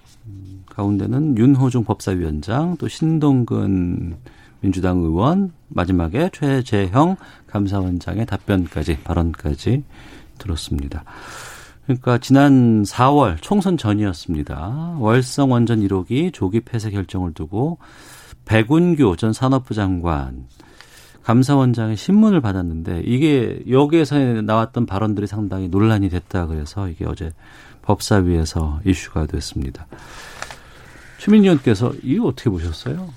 가운데는 윤호중 법사위원장 또 신동근 민주당 의원 마지막에 최재형 감사원장의 답변까지 발언까지 들었습니다. 그러니까 지난 4월 총선 전이었습니다. 월성 원전 1호기 조기 폐쇄 결정을 두고 백운규 전 산업부 장관 감사원장의 신문을 받았는데 이게 여기에서 나왔던 발언들이 상당히 논란이 됐다 그래서 이게 어제 법사위에서 이슈가 됐습니다. 최민희 의원께서 이거 어떻게 보셨어요?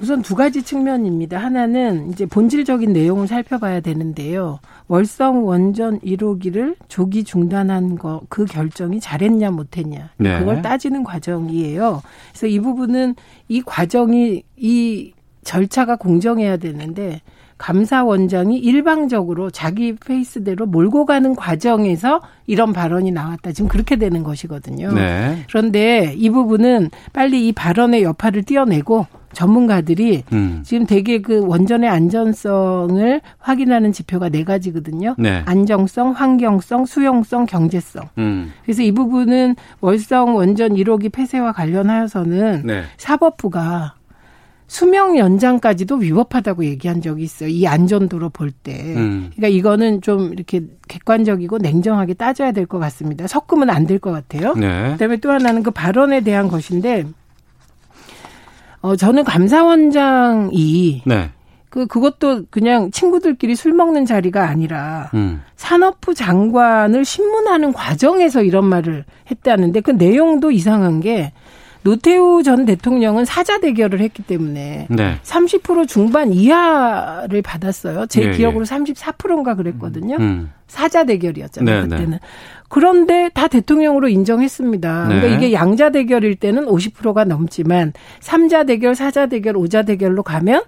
우선 두 가지 측면입니다. 하나는 이제 본질적인 내용을 살펴봐야 되는데요. 월성 원전 1호기를 조기 중단한 거 그 결정이 잘했냐 못했냐 네. 그걸 따지는 과정이에요. 그래서 이 부분은 이 과정이 이 절차가 공정해야 되는데 감사원장이 일방적으로 자기 페이스대로 몰고 가는 과정에서 이런 발언이 나왔다. 지금 그렇게 되는 것이거든요. 네. 그런데 이 부분은 빨리 이 발언의 여파를 띄어내고 전문가들이 음. 지금 되게 그 원전의 안전성을 확인하는 지표가 네 가지거든요. 네. 안정성, 환경성, 수용성, 경제성. 음. 그래서 이 부분은 월성 원전 1호기 폐쇄와 관련하여서는 네. 사법부가 수명 연장까지도 위법하다고 얘기한 적이 있어요. 이 안전도로 볼 때. 음. 그러니까 이거는 좀 이렇게 객관적이고 냉정하게 따져야 될 것 같습니다. 섞으면 안 될 것 같아요. 네. 그다음에 또 하나는 그 발언에 대한 것인데 어 저는 감사원장이 네. 그 그것도 그냥 친구들끼리 술 먹는 자리가 아니라 음. 산업부 장관을 신문하는 과정에서 이런 말을 했다는데 그 내용도 이상한 게 노태우 전 대통령은 사자 대결을 했기 때문에 네. 30% 중반 이하를 받았어요. 제 예, 기억으로 예. 34%인가 그랬거든요. 음. 사자 대결이었잖아요. 네, 네. 그때는. 네. 그런데 다 대통령으로 인정했습니다. 네. 그러니까 이게 양자 대결일 때는 50%가 넘지만 3자 대결, 4자 대결, 5자 대결로 가면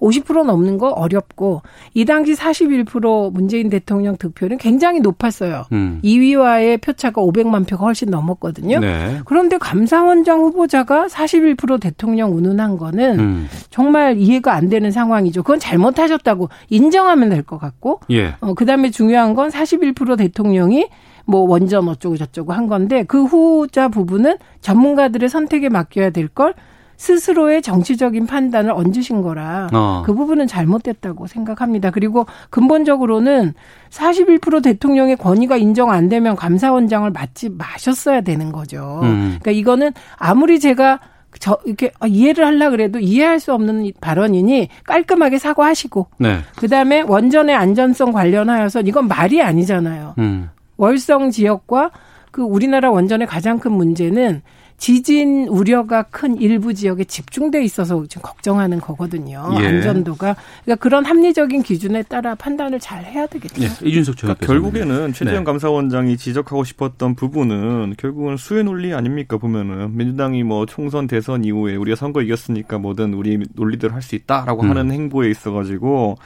50% 넘는 거 어렵고 이 당시 41% 문재인 대통령 득표는 굉장히 높았어요. 음. 2위와의 표차가 500만 표가 훨씬 넘었거든요. 네. 그런데 감사원장 후보자가 41% 대통령 운운한 거는 음. 정말 이해가 안 되는 상황이죠. 그건 잘못하셨다고 인정하면 될 것 같고 예. 어, 그다음에 중요한 건 41% 대통령이 뭐 원전 어쩌고 저쩌고 한 건데 그 후자 부분은 전문가들의 선택에 맡겨야 될 걸 스스로의 정치적인 판단을 얹으신 거라 어. 그 부분은 잘못됐다고 생각합니다. 그리고 근본적으로는 41% 대통령의 권위가 인정 안 되면 감사원장을 맡지 마셨어야 되는 거죠. 음. 그러니까 이거는 아무리 제가 저 이렇게 이해를 하려 그래도 이해할 수 없는 발언이니 깔끔하게 사과하시고 네. 그다음에 원전의 안전성 관련하여서 이건 말이 아니잖아요. 음. 월성 지역과 그 우리나라 원전의 가장 큰 문제는 지진 우려가 큰 일부 지역에 집중돼 있어서 지금 걱정하는 거거든요. 예. 안전도가 그러니까 그런 합리적인 기준에 따라 판단을 잘 해야 되겠죠. 예. 이준석 그러니까 결국에는 최재형 네. 감사원장이 지적하고 싶었던 부분은 결국은 수혜 논리 아닙니까 보면은 민주당이 뭐 총선 대선 이후에 우리가 선거 이겼으니까 뭐든 우리 논리대로 할 수 있다라고 음. 하는 행보에 있어가지고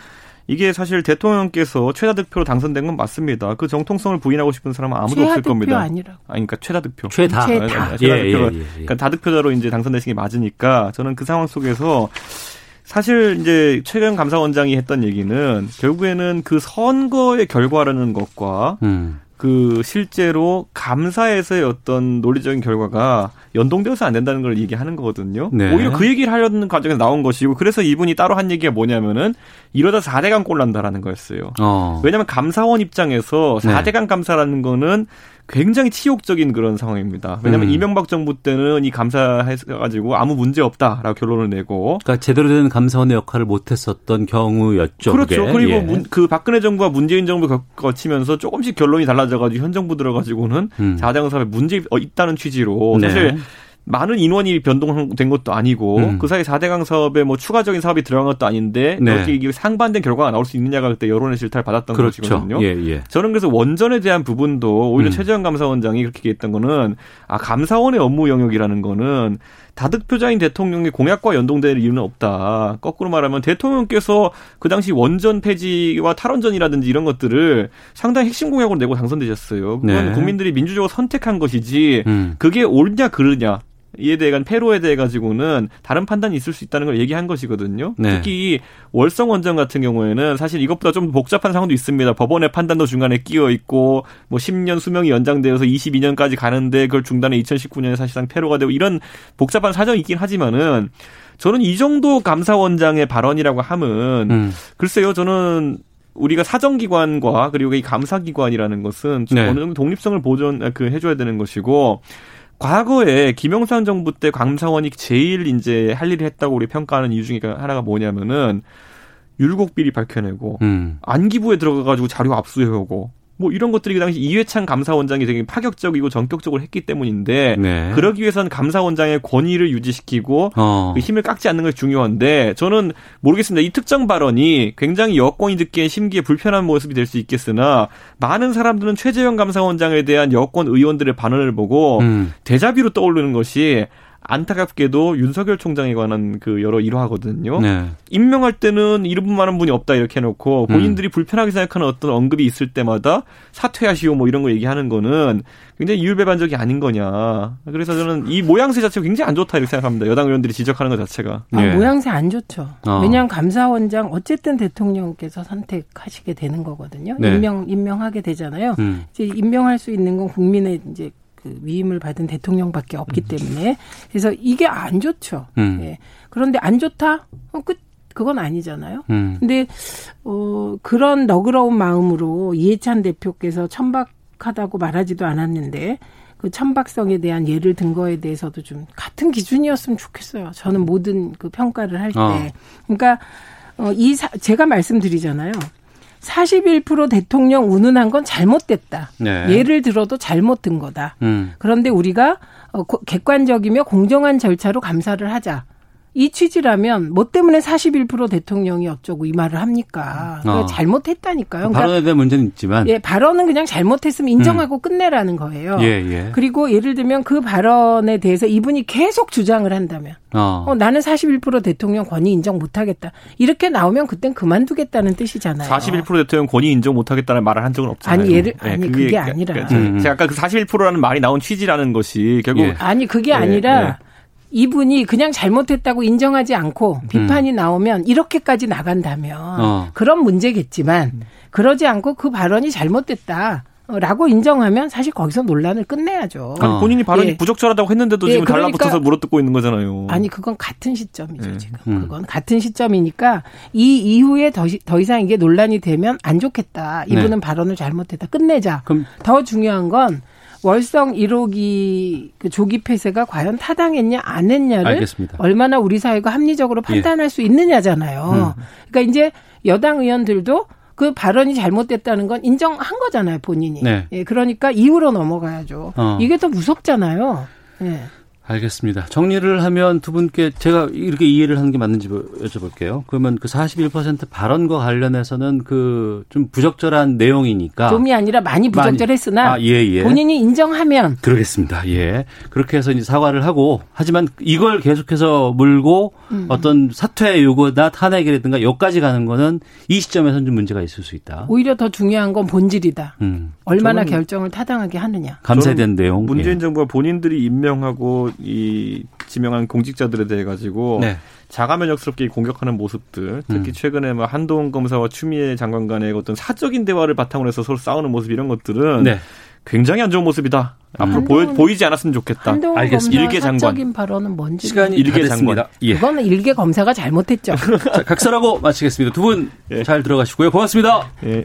이게 사실 대통령께서 최다 득표로 당선된 건 맞습니다. 그 정통성을 부인하고 싶은 사람은 아무도 없을 겁니다. 아니라. 아, 그러니까 최다 득표. 최다. 최다. 최다 예, 득표가. 예, 예, 예. 그러니까 다득표자로 이제 당선되신 게 맞으니까 저는 그 상황 속에서 사실 이제 최근 감사원장이 했던 얘기는 결국에는 그 선거의 결과라는 것과 음. 그 실제로 감사에서의 어떤 논리적인 결과가 연동되어서 안 된다는 걸 얘기하는 거거든요. 네. 오히려 그 얘기를 하려는 과정에서 나온 것이고 그래서 이분이 따로 한 얘기가 뭐냐면은 이러다 4대강 꼴 난다라는 거였어요. 어. 왜냐하면 감사원 입장에서 4대강 감사라는 거는 굉장히 치욕적인 그런 상황입니다. 왜냐하면 음. 이명박 정부 때는 이 감사해가지고 아무 문제 없다라고 결론을 내고. 그러니까 제대로 된 감사원의 역할을 못했었던 경우였죠. 그렇죠. 그게. 그리고 예. 문, 그 박근혜 정부와 문재인 정부 거치면서 조금씩 결론이 달라져가지고 현 정부 들어가지고 음. 4대 강사에 문제 있다는 취지로 네. 사실 많은 인원이 변동된 것도 아니고 음. 그 사이 4대강 사업에 뭐 추가적인 사업이 들어간 것도 아닌데 네. 어떻게 이게 상반된 결과가 나올 수 있느냐가 그때 여론의 질타를 받았던 그렇죠. 것이거든요. 예, 예. 저는 그래서 원전에 대한 부분도 오히려 음. 최재형 감사원장이 그렇게 얘기했던 거는 아 감사원의 업무 영역이라는 거는 다득표자인 대통령의 공약과 연동될 이유는 없다. 거꾸로 말하면 대통령께서 그 당시 원전 폐지와 탈원전이라든지 이런 것들을 상당히 핵심 공약으로 내고 당선되셨어요. 그건 네. 국민들이 민주적으로 선택한 것이지 음. 그게 옳냐 그르냐 이에 대한 패로에 대해 가지고는 다른 판단이 있을 수 있다는 걸 얘기한 것이거든요. 네. 특히 월성 원전 같은 경우에는 사실 이것보다 좀 복잡한 상황도 있습니다. 법원의 판단도 중간에 끼어 있고 뭐 10년 수명이 연장되어서 22년까지 가는데 그걸 중단에 2019년에 사실상 패로가 되고 이런 복잡한 사정이 있긴 하지만은 저는 이 정도 감사원장의 발언이라고 하면 음. 글쎄요 저는 우리가 사정기관과 그리고 이 감사기관이라는 것은 네. 어느 정도 독립성을 보존 그 해줘야 되는 것이고 과거에 김영삼 정부 때 감사원이 제일 이제 할 일을 했다고 우리 평가하는 이유 중에 하나가 뭐냐면은 율곡 비리 밝혀내고 음. 안기부에 들어가가지고 자료 압수해오고 뭐 이런 것들이 그 당시 이회창 감사원장이 되게 파격적이고 전격적으로 했기 때문인데 네. 그러기 위해서는 감사원장의 권위를 유지시키고 어. 그 힘을 깎지 않는 것이 중요한데 저는 모르겠습니다. 이 특정 발언이 굉장히 여권이 듣기엔 심기에 불편한 모습이 될 수 있겠으나 많은 사람들은 최재형 감사원장에 대한 여권 의원들의 반응을 보고 음. 대자비로 떠오르는 것이 안타깝게도 윤석열 총장에 관한 그 여러 일화거든요. 네. 임명할 때는 이름 많은 분이 없다 이렇게 해놓고 본인들이 음. 불편하게 생각하는 어떤 언급이 있을 때마다 사퇴하시오 뭐 이런 거 얘기하는 거는 굉장히 이율배반적이 아닌 거냐. 그래서 저는 이 모양새 자체가 굉장히 안 좋다 이렇게 생각합니다. 여당 의원들이 지적하는 것 자체가. 아, 네. 모양새 안 좋죠. 어. 왜냐하면 감사원장 어쨌든 대통령께서 선택하시게 되는 거거든요. 네. 임명 임명하게 되잖아요. 음. 이제 임명할 수 있는 건 국민의 이제 그 위임을 받은 대통령밖에 없기 음. 때문에 그래서 이게 안 좋죠. 음. 예. 그런데 안 좋다? 어, 끝. 그건 아니잖아요. 음. 근데 어 그런 너그러운 마음으로 이해찬 대표께서 천박하다고 말하지도 않았는데 그 천박성에 대한 예를 든 거에 대해서도 좀 같은 기준이었으면 좋겠어요. 저는 모든 그 평가를 할 때. 어. 그러니까 어이 제가 말씀드리잖아요. 41% 대통령 운운한 건 잘못됐다. 네. 예를 들어도 잘못 든 거다. 음. 그런데 우리가 어, 객관적이며 공정한 절차로 감사를 하자. 이 취지라면 뭐 때문에 41% 대통령이 어쩌고 이 말을 합니까? 어. 잘못했다니까요. 그러니까 발언에 대한 문제는 있지만 예, 발언은 그냥 잘못했으면 인정하고 음. 끝내라는 거예요. 예, 예. 그리고 예를 들면 그 발언에 대해서 이분이 계속 주장을 한다면 어. 어 나는 41% 대통령 권위 인정 못 하겠다. 이렇게 나오면 그땐 그만두겠다는 뜻이잖아요. 41% 대통령 권위 인정 못 하겠다는 말을 한 적은 없잖아요. 아니, 예를 네, 아니 그게, 그게 아니라 그러니까 음. 제가 아까 그 41%라는 말이 나온 취지라는 것이 결국 예. 아니 그게 아니라 예. 이분이 그냥 잘못했다고 인정하지 않고 비판이 음. 나오면 이렇게까지 나간다면 어. 그런 문제겠지만 그러지 않고 그 발언이 잘못됐다. 라고 인정하면 사실 거기서 논란을 끝내야죠. 아니, 본인이 발언이 예. 부적절하다고 했는데도 예, 지금 그러니까, 달라붙어서 물어뜯고 있는 거잖아요. 아니 그건 같은 시점이죠 예. 지금. 음. 그건 같은 시점이니까 이 이후에 더, 더 이상 이게 논란이 되면 안 좋겠다. 이분은 네. 발언을 잘못했다. 끝내자. 그럼 더 중요한 건 월성 1호기 그 조기 폐쇄가 과연 타당했냐 안 했냐를 알겠습니다. 얼마나 우리 사회가 합리적으로 예. 판단할 예. 수 있느냐잖아요. 음. 그러니까 이제 여당 의원들도 그 발언이 잘못됐다는 건 인정한 거잖아요, 본인이. 네. 예, 그러니까 이후로 넘어가야죠. 어. 이게 더 무섭잖아요. 예. 알겠습니다. 정리를 하면 두 분께 제가 이렇게 이해를 하는 게 맞는지 여쭤볼게요. 그러면 그 41% 발언과 관련해서는 그 좀 부적절한 내용이니까 좀이 아니라 많이 부적절했으나 많이, 아, 예, 예. 본인이 인정하면 그러겠습니다. 예. 그렇게 해서 이제 사과를 하고 하지만 이걸 계속해서 물고 음. 어떤 사퇴 요구나 탄핵이라든가 여기까지 가는 거는 이 시점에서는 좀 문제가 있을 수 있다. 오히려 더 중요한 건 본질이다. 음. 얼마나 결정을 타당하게 하느냐. 대한 내용. 문재인 예. 정부가 본인들이 임명하고 이 지명한 공직자들에 대해 가지고 네. 자가면역스럽게 공격하는 모습들, 특히 음. 최근에 뭐 한동훈 검사와 추미애 장관 간의 어떤 사적인 대화를 바탕으로 해서 서로 싸우는 모습 이런 것들은 네. 굉장히 안 좋은 모습이다. 앞으로 음. 보여, 보이 지 않았으면 좋겠다. 알겠습니다. 일개 장관. 사적인 발언은 뭔지 시간이 일개 장관. 예. 그거는 일개 검사가 잘못했죠. 자, 각설하고 마치겠습니다. 두 분잘 예. 들어가시고요. 고맙습니다. 예.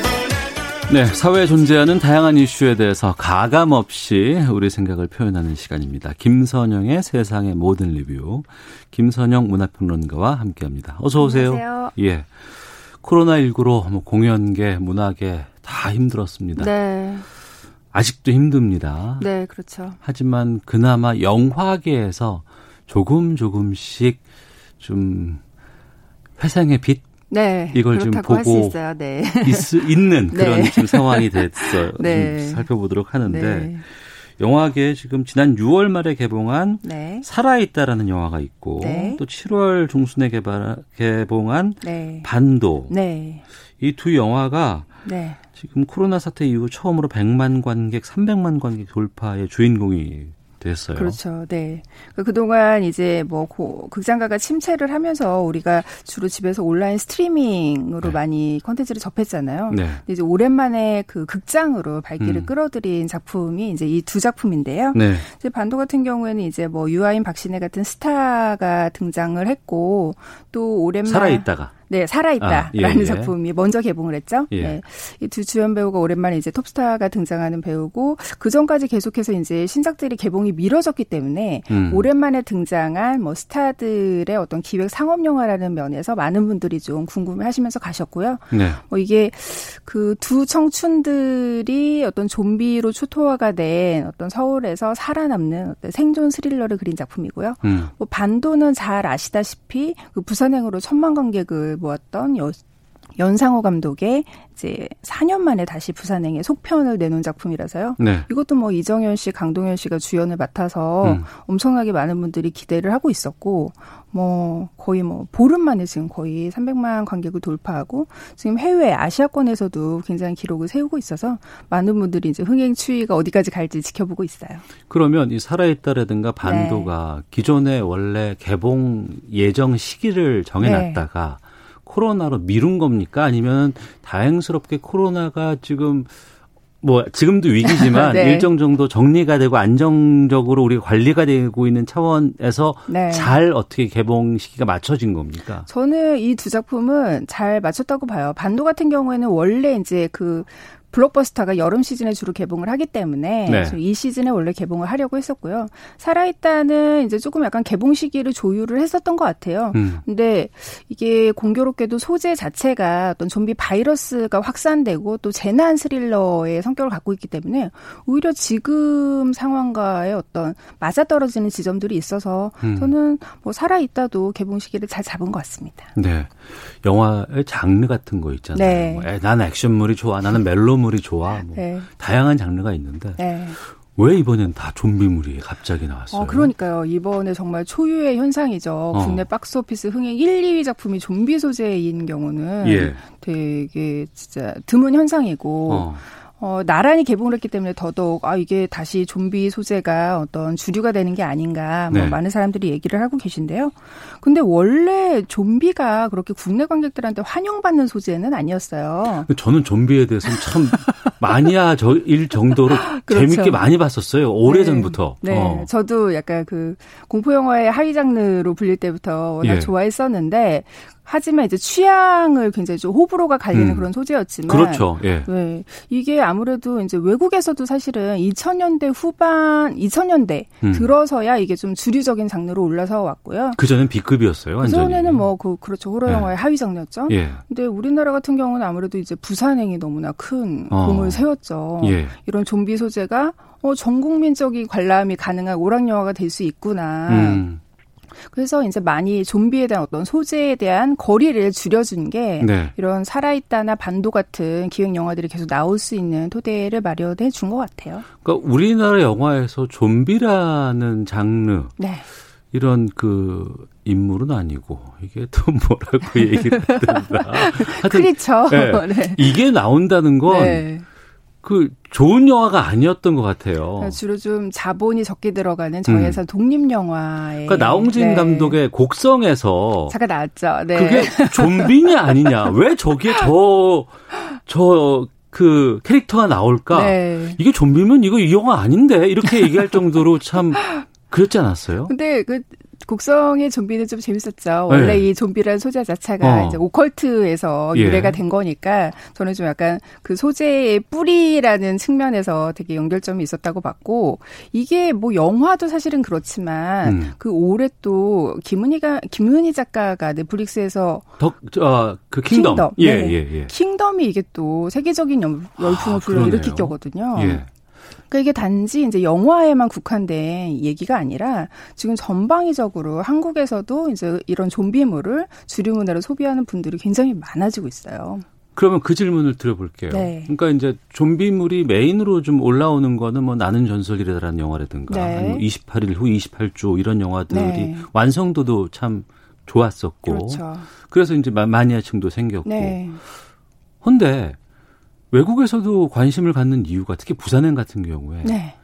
네, 사회에 존재하는 다양한 이슈에 대해서 가감 없이 우리 생각을 표현하는 시간입니다. 김선영의 세상의 모든 리뷰. 김선영 문화평론가와 함께합니다. 어서 오세요. 안녕하세요. 예. 코로나 19로 뭐 공연계, 문화계 다 힘들었습니다. 네. 아직도 힘듭니다. 네, 그렇죠. 하지만 그나마 영화계에서 조금 조금씩 좀 회상의 빛 네, 이걸 좀 보고 네. 있, 는 네. 그런 네. 지금 상황이 됐어요. 네. 좀 살펴보도록 하는데 네. 영화계 지금 지난 6월 말에 개봉한 네. 살아있다라는 영화가 있고 네. 또 7월 중순에 개발, 개봉한 반도 이 두 영화가 지금 코로나 사태 이후 처음으로 100만 관객, 300만 관객 돌파의 주인공이 됐어요. 그렇죠. 네. 그 그동안 이제 뭐 고, 극장가가 침체를 하면서 우리가 주로 집에서 온라인 스트리밍으로 네. 많이 콘텐츠를 접했잖아요. 네. 근데 이제 오랜만에 그 극장으로 발길을 음. 끌어들인 작품이 이제 이 두 작품인데요. 네. 이제 반도 같은 경우에는 이제 뭐 유아인 박신혜 같은 스타가 등장을 했고 또 오랜만에 살아 있다가 네, 살아있다라는 아, 예, 예. 작품이 먼저 개봉을 했죠. 예. 네. 이두 주연 배우가 오랜만에 이제 톱스타가 등장하는 배우고 그 전까지 계속해서 이제 신작들이 개봉이 미뤄졌기 때문에 음. 오랜만에 등장한 뭐 스타들의 어떤 기획 상업 영화라는 면에서 많은 분들이 좀 궁금해하시면서 가셨고요. 네. 뭐 이게 그 두 청춘들이 어떤 좀비로 초토화가 된 어떤 서울에서 살아남는 어떤 생존 스릴러를 그린 작품이고요. 음. 뭐 반도는 잘 아시다시피 그 부산행으로 천만 관객을 모았던 여, 연상호 감독의 이제 4년 만에 다시 부산행에 속편을 내놓은 작품이라서요. 네. 이것도 뭐 이정현 씨, 강동현 씨가 주연을 맡아서 음. 엄청나게 많은 분들이 기대를 하고 있었고 뭐 거의 뭐 보름 만에 지금 거의 300만 관객을 돌파하고 지금 해외 아시아권에서도 굉장히 기록을 세우고 있어서 많은 분들이 이제 흥행 추이가 어디까지 갈지 지켜보고 있어요. 그러면 이 살아있다라든가 반도가 네. 기존에 원래 개봉 예정 시기를 정해놨다가 네. 코로나로 미룬 겁니까? 아니면 다행스럽게 코로나가 지금 뭐 지금도 위기지만 네. 일정 정도 정리가 되고 안정적으로 우리가 관리가 되고 있는 차원에서 네. 잘 어떻게 개봉 시기가 맞춰진 겁니까? 저는 이 두 작품은 잘 맞췄다고 봐요. 반도 같은 경우에는 원래 이제 그 블록버스터가 여름 시즌에 주로 개봉을 하기 때문에 네. 이 시즌에 원래 개봉을 하려고 했었고요. 살아있다는 이제 조금 약간 개봉 시기를 조율을 했었던 것 같아요. 음. 근데 이게 공교롭게도 소재 자체가 어떤 좀비 바이러스가 확산되고 또 재난 스릴러의 성격을 갖고 있기 때문에 오히려 지금 상황과의 어떤 맞아떨어지는 지점들이 있어서 음. 저는 뭐 살아있다도 개봉 시기를 잘 잡은 것 같습니다. 네. 영화의 장르 같은 거 있잖아요. 네. 뭐, 난 액션물이 좋아, 나는 멜로 호러물이 좋아. 뭐 네. 다양한 장르가 있는데 네. 왜 이번엔 다 좀비물이 갑자기 나왔어요? 어, 그러니까요. 이번에 정말 초유의 현상이죠. 어. 국내 박스오피스 흥행 1, 2위 작품이 좀비 소재인 경우는 예. 되게 진짜 드문 현상이고 어. 어, 나란히 개봉을 했기 때문에 더더욱 아 이게 다시 좀비 소재가 어떤 주류가 되는 게 아닌가 뭐 네. 많은 사람들이 얘기를 하고 계신데요. 근데 원래 좀비가 그렇게 국내 관객들한테 환영받는 소재는 아니었어요. 저는 좀비에 대해서는 참 마니아일 정도로 그렇죠. 재밌게 많이 봤었어요. 오래 전부터. 네, 네. 어. 저도 약간 그 공포 영화의 하위 장르로 불릴 때부터 워낙 예. 좋아했었는데 하지만 이제 취향을 굉장히 좀 호불호가 갈리는 음. 그런 소재였지만 그렇죠. 예. 네. 이게 아무래도 이제 외국에서도 사실은 2000년대 후반 2000년대 음. 들어서야 이게 좀 주류적인 장르로 올라서 왔고요. 그 전엔 B급이었어요. 그 전에는 뭐 그 그렇죠. 호러 예. 영화의 예. 하위 장르였죠. 예. 근데 우리나라 같은 경우는 아무래도 이제 부산행이 너무나 큰 어. 공을 세웠죠. 예. 이런 좀비 소재가 어, 전 국민적인 관람이 가능한 오락 영화가 될 수 있구나. 음. 그래서 이제 많이 좀비에 대한 어떤 소재에 대한 거리를 줄여준 게 네. 이런 살아있다나 반도 같은 기획 영화들이 계속 나올 수 있는 토대를 마련해 준 것 같아요. 그러니까 우리나라 영화에서 좀비라는 장르 네. 이런 그 인물은 아니고 이게 또 뭐라고 얘기를 하든가. 그렇죠. 네. 네. 이게 나온다는 건. 네. 그 좋은 영화가 아니었던 것 같아요. 그러니까 주로 좀 자본이 적게 들어가는 저예산 음. 독립 영화에. 그러니까 나홍진 네. 감독의 곡성에서 잠깐 나왔죠. 네. 그게 좀비냐 아니냐? 왜 저기에 저 저 그 캐릭터가 나올까? 네. 이게 좀비면 이거 이 영화 아닌데 이렇게 얘기할 정도로 참 그렇지 않았어요? 근데 그 곡성의 좀비는 좀 재밌었죠. 원래 네. 이 좀비라는 소재 자체가 어. 이제 오컬트에서 예. 유래가 된 거니까 저는 좀 약간 그 소재의 뿌리라는 측면에서 되게 연결점이 있었다고 봤고 이게 뭐 영화도 사실은 그렇지만 음. 그 올해 또 김은희가 김은희 작가가 넷플릭스에서 덕그 킹덤, 킹덤. 예, 네. 예, 예. 킹덤이 이게 또 세계적인 열풍을 아, 불러일으킬 거거든요. 예. 그러니까 이게 단지 이제 영화에만 국한된 얘기가 아니라 지금 전방위적으로 한국에서도 이제 이런 좀비물을 주류 문화로 소비하는 분들이 굉장히 많아지고 있어요. 그러면 그 질문을 드려볼게요. 네. 그러니까 이제 좀비물이 main으로 좀 올라오는 거는 뭐 나는 전설이라는 영화라든가 네. 아니면 28일 후 28주 이런 영화들이 네. 완성도도 참 좋았었고 그렇죠. 그래서 이제 마니아층도 생겼고. 네. 근데 외국에서도 관심을 갖는 이유가 특히 부산행 같은 경우에 네.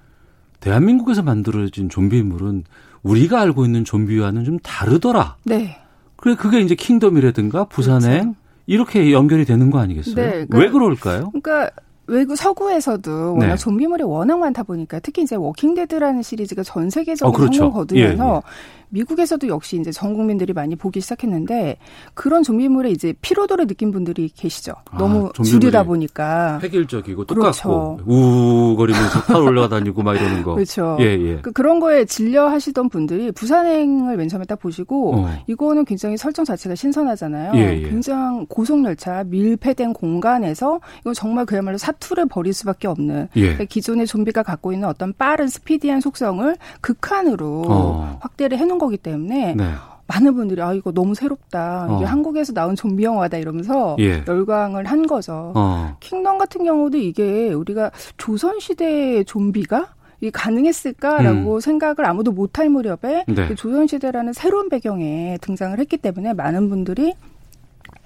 대한민국에서 만들어진 좀비물은 우리가 알고 있는 좀비와는 좀 다르더라. 네. 그래 그게 이제 킹덤이라든가 부산행 그렇죠. 이렇게 연결이 되는 거 아니겠어요? 네, 그러니까, 왜 그럴까요? 그러니까 외국 서구에서도 워낙 네. 좀비물이 워낙 많다 보니까 특히 이제 워킹 데드라는 시리즈가 전 세계적으로 어, 그렇죠. 성공을 거두면서 예, 예. 미국에서도 역시 이제 전 국민들이 많이 보기 시작했는데 그런 좀비물에 이제 피로도를 느낀 분들이 계시죠. 아, 너무 줄이다 보니까 획일적이고 똑같고 그렇죠. 우거리면서 팔 올라가 다니고 막 이러는 거. 그렇죠. 예, 예. 그, 그런 거에 질려 하시던 분들이 부산행을 맨 처음에 딱 보시고 어. 이거는 굉장히 설정 자체가 신선하잖아요. 예, 예. 굉장히 고속열차 밀폐된 공간에서 이건 정말 그야말로 사투를 벌일 수밖에 없는 예. 그러니까 기존의 좀비가 갖고 있는 어떤 빠른 스피디한 속성을 극한으로 어. 확대를 해놓은 거기 때문에 네. 많은 분들이 아 이거 너무 새롭다 이게 어. 한국에서 나온 좀비 영화다 이러면서 예. 열광을 한 거죠. 어. 킹덤 같은 경우도 이게 우리가 조선 시대의 좀비가 이 가능했을까라고 음. 생각을 아무도 못할 무렵에 네. 그 조선 시대라는 새로운 배경에 등장을 했기 때문에 많은 분들이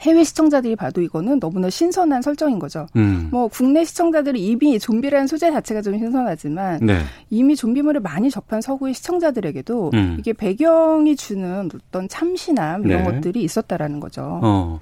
해외 시청자들이 봐도 이거는 너무나 신선한 설정인 거죠. 음. 뭐 국내 시청자들이 이미 좀비라는 소재 자체가 좀 신선하지만 네. 이미 좀비물을 많이 접한 서구의 시청자들에게도 음. 이게 배경이 주는 어떤 참신함 이런 네. 것들이 있었다라는 거죠. 어.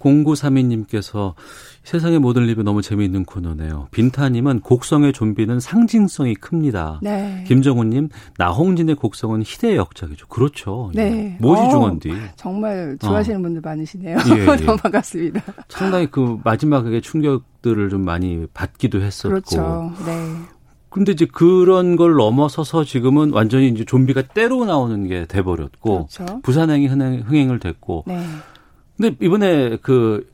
0932님께서 세상의 모든 리뷰 너무 재미있는 코너네요. 빈타님은 곡성의 좀비는 상징성이 큽니다. 네. 김정훈님, 나홍진의 곡성은 희대의 역작이죠. 그렇죠. 네. 모지 어, 중원디. 정말 좋아하시는 어. 분들 많으시네요. 예, 예. 너무 반갑습니다. 상당히 그 마지막에 충격들을 좀 많이 받기도 했었고. 그렇죠. 네. 근데 이제 그런 걸 넘어서서 지금은 완전히 이제 좀비가 때로 나오는 게 돼버렸고 그렇죠. 부산행이 흥행, 을 됐고 네. 근데 이번에 그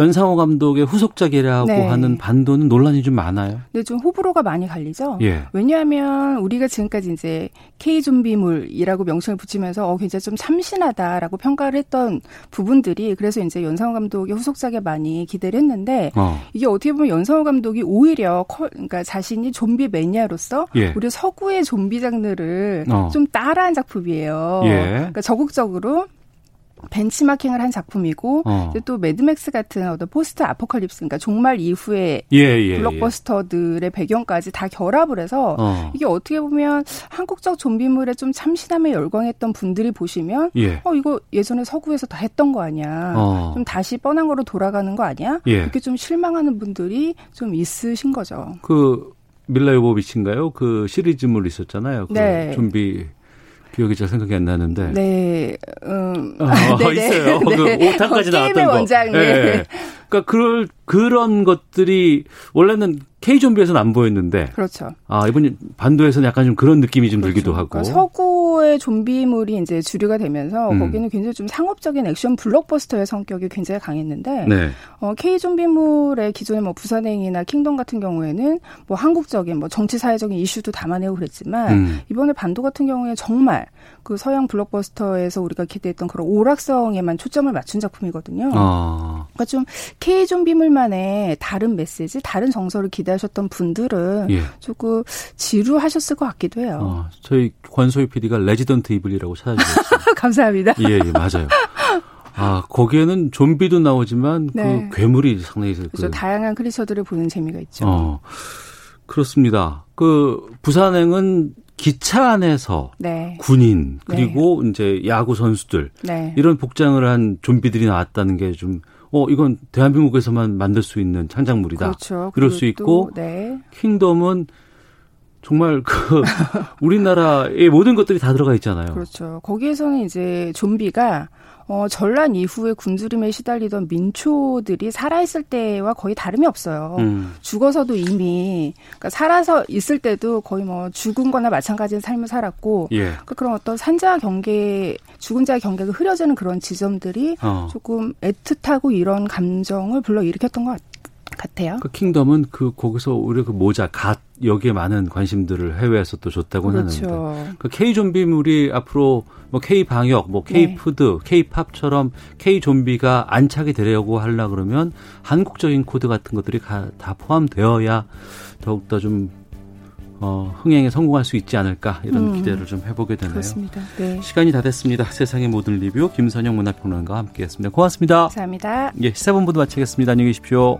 연상호 감독의 후속작이라고 네. 하는 반도는 논란이 좀 많아요. 네, 좀 호불호가 많이 갈리죠. 예. 왜냐하면 우리가 지금까지 이제 K 좀비물이라고 명칭을 붙이면서 어 굉장히 좀 참신하다라고 평가를 했던 부분들이 그래서 이제 연상호 감독의 후속작에 많이 기대를 했는데 어. 이게 어떻게 보면 연상호 감독이 오히려 커, 그러니까 자신이 좀비 매니아로서 예. 우리 서구의 좀비 장르를 어. 좀 따라한 작품이에요. 예. 그러니까 적극적으로 벤치마킹을 한 작품이고 어. 또 매드맥스 같은 어떤 post apocalypse 그러니까 종말 이후에 예, 예, 예. 블록버스터들의 예. 배경까지 다 결합을 해서 어. 이게 어떻게 보면 한국적 좀비물에 좀 참신함에 열광했던 분들이 보시면 예. 어 이거 예전에 서구에서 다 했던 거 아니야 어. 좀 다시 뻔한 거로 돌아가는 거 아니야 예. 이렇게 좀 실망하는 분들이 좀 있으신 거죠. 그 밀라 요보비치인가요? 그 시리즈물 있었잖아요. 그 네. 좀비 기억이 잘 생각이 안 나는데. 네, 음, 어, 네, 있어요. 네. 그 5탄까지 어, 나왔던 거. 원장, 네. 네. 그러니까 그럴 그런 것들이 원래는 K 좀비에서는 안 보였는데. 그렇죠. 아 이번 반도에서는 약간 좀 그런 느낌이 좀 그렇죠. 들기도 하고. 그러니까 서구 정도의 좀비물이 이제 주류가 되면서 음. 거기는 굉장히 좀 상업적인 액션 블록버스터의 성격이 굉장히 강했는데 네. 어, K 좀비물의 기존의 뭐 부산행이나 킹덤 같은 경우에는 뭐 한국적인 뭐 정치 사회적인 이슈도 담아내고 그랬지만 음. 이번에 반도 같은 경우에 정말 그 서양 블록버스터에서 우리가 기대했던 그런 오락성에만 초점을 맞춘 작품이거든요. 아. 그러니까 좀 K 좀비물만의 다른 메시지, 다른 정서를 기대 하셨던 분들은 예. 조금 지루하셨을 것 같기도 해요. 어, 저희 권소희 PD가 레지던트 이블이라고 찾아주셨어요. 감사합니다. 예, 예, 맞아요. 아, 거기에는 좀비도 나오지만 그 네. 그 괴물이 상당히 그렇죠. 그 다양한 크리처들을 보는 재미가 있죠. 어, 그렇습니다. 그 부산행은 기차 안에서 네. 군인 그리고 네. 이제 야구 선수들 네. 이런 복장을 한 좀비들이 나왔다는 게 좀 어 이건 대한민국에서만 만들 수 있는 창작물이다. 그렇죠. 그럴 수 있고 네. 킹덤은 정말 그 우리나라의 모든 것들이 다 들어가 있잖아요. 그렇죠. 거기에서는 이제 좀비가 어, 전란 이후에 굶주림에 시달리던 민초들이 살아있을 때와 거의 다름이 없어요. 음. 죽어서도 이미, 그러니까 살아서 있을 때도 거의 뭐 죽은 거나 마찬가지의 삶을 살았고, 예. 그러니까 그런 어떤 산자 경계, 죽은 자의 경계가 흐려지는 그런 지점들이 어. 조금 애틋하고 이런 감정을 불러일으켰던 것 같아요. 그 킹덤은 그 거기서 우리 그 모자 갓 여기에 많은 관심들을 해외에서 또 줬다고 그렇죠. 하는데 그 K 좀비물이 앞으로 뭐 K 방역, 뭐 K 네. food, K 팝처럼 K 좀비가 안착이 되려고 하려 그러면 한국적인 코드 같은 것들이 다 포함되어야 더욱더 좀 어, 흥행에 성공할 수 있지 않을까 이런 음. 기대를 좀 해보게 되네요. 그렇습니다. 네. 시간이 다 됐습니다. 세상의 모든 리뷰 김선영 문화평론가와 함께했습니다. 고맙습니다. 감사합니다. 예, 시사본부도 마치겠습니다. 안녕히 계십시오.